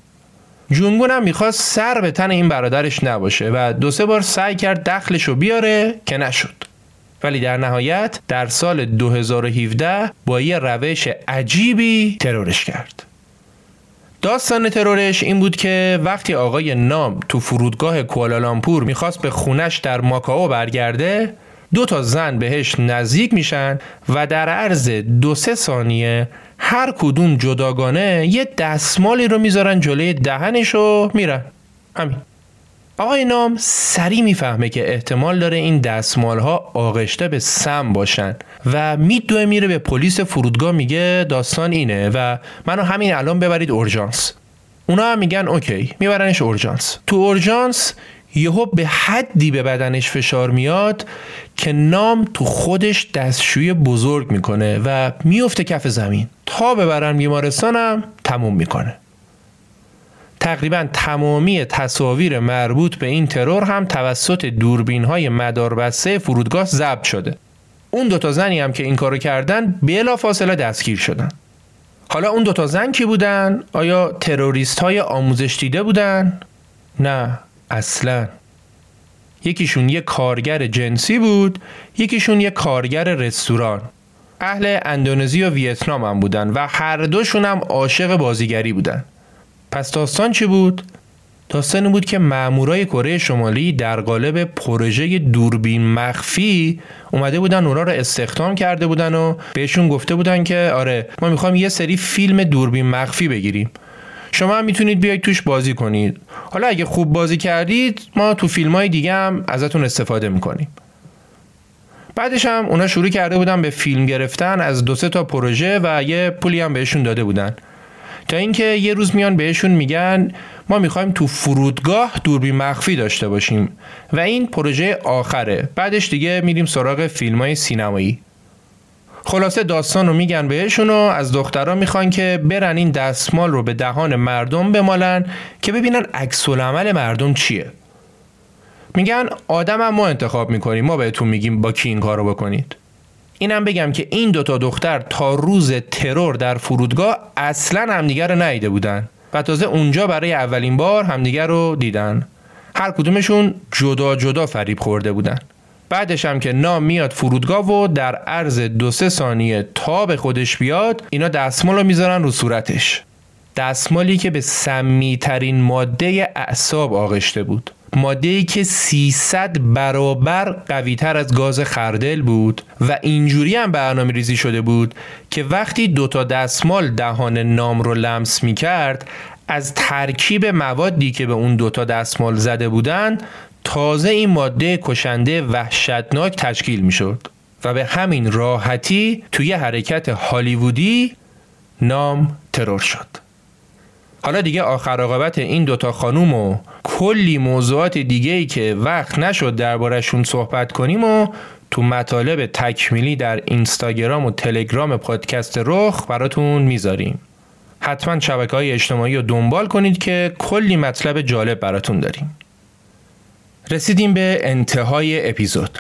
جونگون هم می‌خواست سر به تن این برادرش نباشه و دو سه بار سعی کرد دخلش رو بیاره که نشد. ولی در نهایت در سال 2017 با یه روش عجیبی ترورش کرد. داستان ترورش این بود که وقتی آقای نام تو فرودگاه کوالالامپور می‌خواست به خونش در ماکاو برگرده دو تا زن بهش نزدیک میشن و در عرض دو سه ثانیه هر کدوم جداگانه یه دستمالی رو می‌ذارن جلوی دهنش و میرن. همین آقای نام سری می‌فهمه که احتمال داره این دستمال ها آغشته به سم باشن و میدوه میره به پلیس فرودگاه میگه داستان اینه و منو همین الان ببرید اورژانس. اونا هم میگن اوکی میبرنش اورژانس. تو اورژانس یهو به حدی به بدنش فشار میاد که نام تو خودش دستشوی بزرگ می‌کنه و میفته کف زمین. تا ببرن بیمارستانم تموم می‌کنه. تقریبا تمامی تصاویر مربوط به این ترور هم توسط دوربین های مداربسته فرودگاه ضبط شده. اون دوتا زنی هم که این کارو کردن بلا فاصله دستگیر شدن. حالا اون دوتا زن کی بودن؟ آیا تروریست های آموزش دیده بودن؟ نه. اصلا. یکیشون یه کارگر جنسی بود یکیشون یه کارگر رستوران. اهل اندونزی و ویتنام هم بودن و هر دوشون هم عاشق بازیگری بودن. پس داستان چی بود؟ داستان بود که مامورای کره شمالی در قالب پروژه دوربین مخفی اومده بودن اونا رو استخدام کرده بودن و بهشون گفته بودن که آره ما می‌خوایم یه سری فیلم دوربین مخفی بگیریم. شما هم می‌تونید بیاید توش بازی کنید. حالا اگه خوب بازی کردید ما تو فیلم های دیگه هم ازتون استفاده می‌کنیم. بعدش هم اونا شروع کرده بودن به فیلم گرفتن از دو سه تا پروژه و یه پولی هم بهشون داده بودن. تا اینکه یه روز میان بهشون میگن ما می‌خوایم تو فرودگاه دوربین مخفی داشته باشیم. و این پروژه آخره. بعدش دیگه میریم سراغ فیلم های سینمایی. خلاصه داستان رو میگن بهشون و از دخترها می‌خوان که برن این دستمال رو به دهان مردم بمالن که ببینن عکس عمل مردم چیه. میگن آدم هم ما انتخاب می‌کنیم ما بهتون میگیم با کی این کارو بکنید. اینم بگم که این دوتا دختر تا روز ترور در فرودگاه اصلا همدیگر رو ندیده بودن و تازه اونجا برای اولین بار همدیگر رو دیدن. هر کدومشون جدا جدا فریب خورده بودن. بعدش هم که نام میاد فرودگاه و در عرض دو سه ثانیه تا به خودش بیاد اینا دستمال رو می‌ذارن رو صورتش. دستمالی که به سمی ترین ماده اعصاب آغشته بود. ماده ای که 300 برابر قوی تر از گاز خردل بود و اینجوری هم برنامه ریزی شده بود که وقتی دوتا دستمال دهان نام رو لمس می کرد از ترکیب موادی که به اون دوتا دستمال زده بودند تازه این ماده کشنده وحشتناک تشکیل می شد و به همین راحتی توی حرکت هالیوودی نام ترور شد. حالا دیگه آخر عاقبت این دوتا خانوم و کلی موضوعات دیگه ای که وقت نشد دربارشون صحبت کنیم و تو مطالب تکمیلی در اینستاگرام و تلگرام پادکست رخ براتون می‌ذاریم. حتما شبکه های اجتماعی رو دنبال کنید که کلی مطلب جالب براتون داریم. رسیدیم به انتهای اپیزود.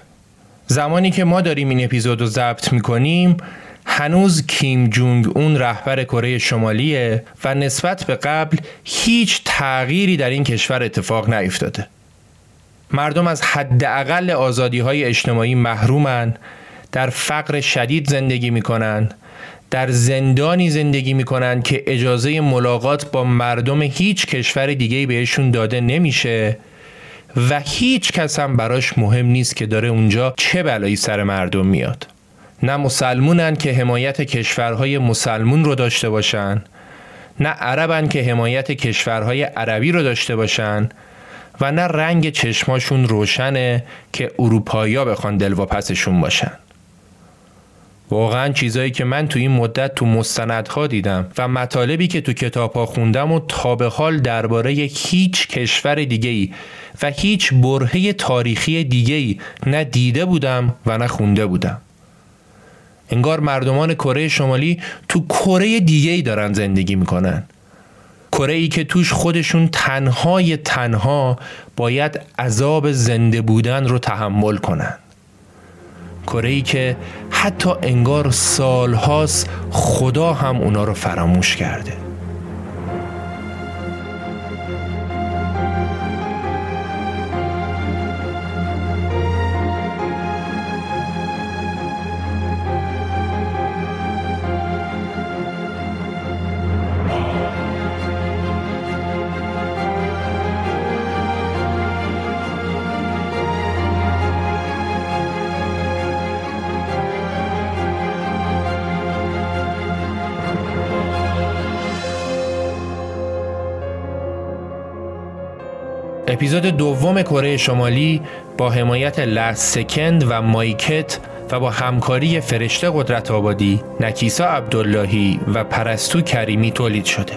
زمانی که ما داریم این اپیزود رو ضبط می‌کنیم هنوز کیم جونگ اون رهبر کره شمالیه و نسبت به قبل هیچ تغییری در این کشور اتفاق نیفتاده. مردم از حداقل آزادی های اجتماعی محرومن در فقر شدید زندگی می‌کنن در زندانی زندگی می‌کنن که اجازه ملاقات با مردم هیچ کشور دیگه بهشون داده نمیشه. و هیچ کس هم براش مهم نیست که داره اونجا چه بلایی سر مردم میاد. نه مسلمونن که حمایت کشورهای مسلمون رو داشته باشن نه عربن که حمایت کشورهای عربی رو داشته باشن و نه رنگ چشماشون روشنه که اروپایی بخوان دلواپسشون باشن. واقعا چیزایی که من تو این مدت تو مستندها دیدم و مطالبی که تو کتابها خوندم و تا به حال درباره هیچ کشور دیگه ای و هیچ برهه تاریخی دیگه ای نه دیده بودم و نه خونده بودم. انگار مردمان کره شمالی تو کره دیگه ای دارن زندگی می‌کنن. کره ای که توش خودشون تنهای تنها باید عذاب زنده بودن رو تحمل کنن. کره که حتی انگار سالهاست خدا هم اونا رو فراموش کرده. اپیزود دوم کره شمالی با حمایت لست سکند و مایکت و با همکاری فرشته قدرت آبادی، نکیسا عبداللهی و پرستو کریمی تولید شده.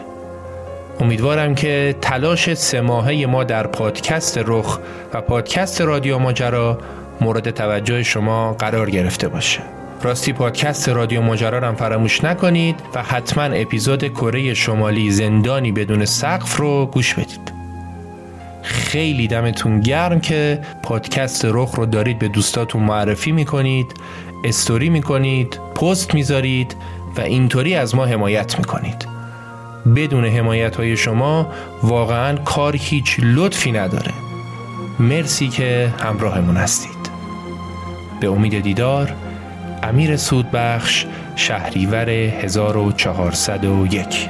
امیدوارم که تلاش سه ماهه ما در پادکست رخ و پادکست رادیو ماجرا مورد توجه شما قرار گرفته باشه. راستی پادکست رادیو ماجرا هم فراموش نکنید و حتما اپیزود کره شمالی زندانی بدون سقف رو گوش بدید. خیلی دمتون گرم که پادکست رخ رو دارید به دوستاتون معرفی می‌کنید استوری می‌کنید پست می‌ذارید و اینطوری از ما حمایت می‌کنید. بدون حمایت های شما واقعا کار هیچ لطفی نداره. مرسی که همراهمون هستید. به امید دیدار امیر سودبخش شهریور 1401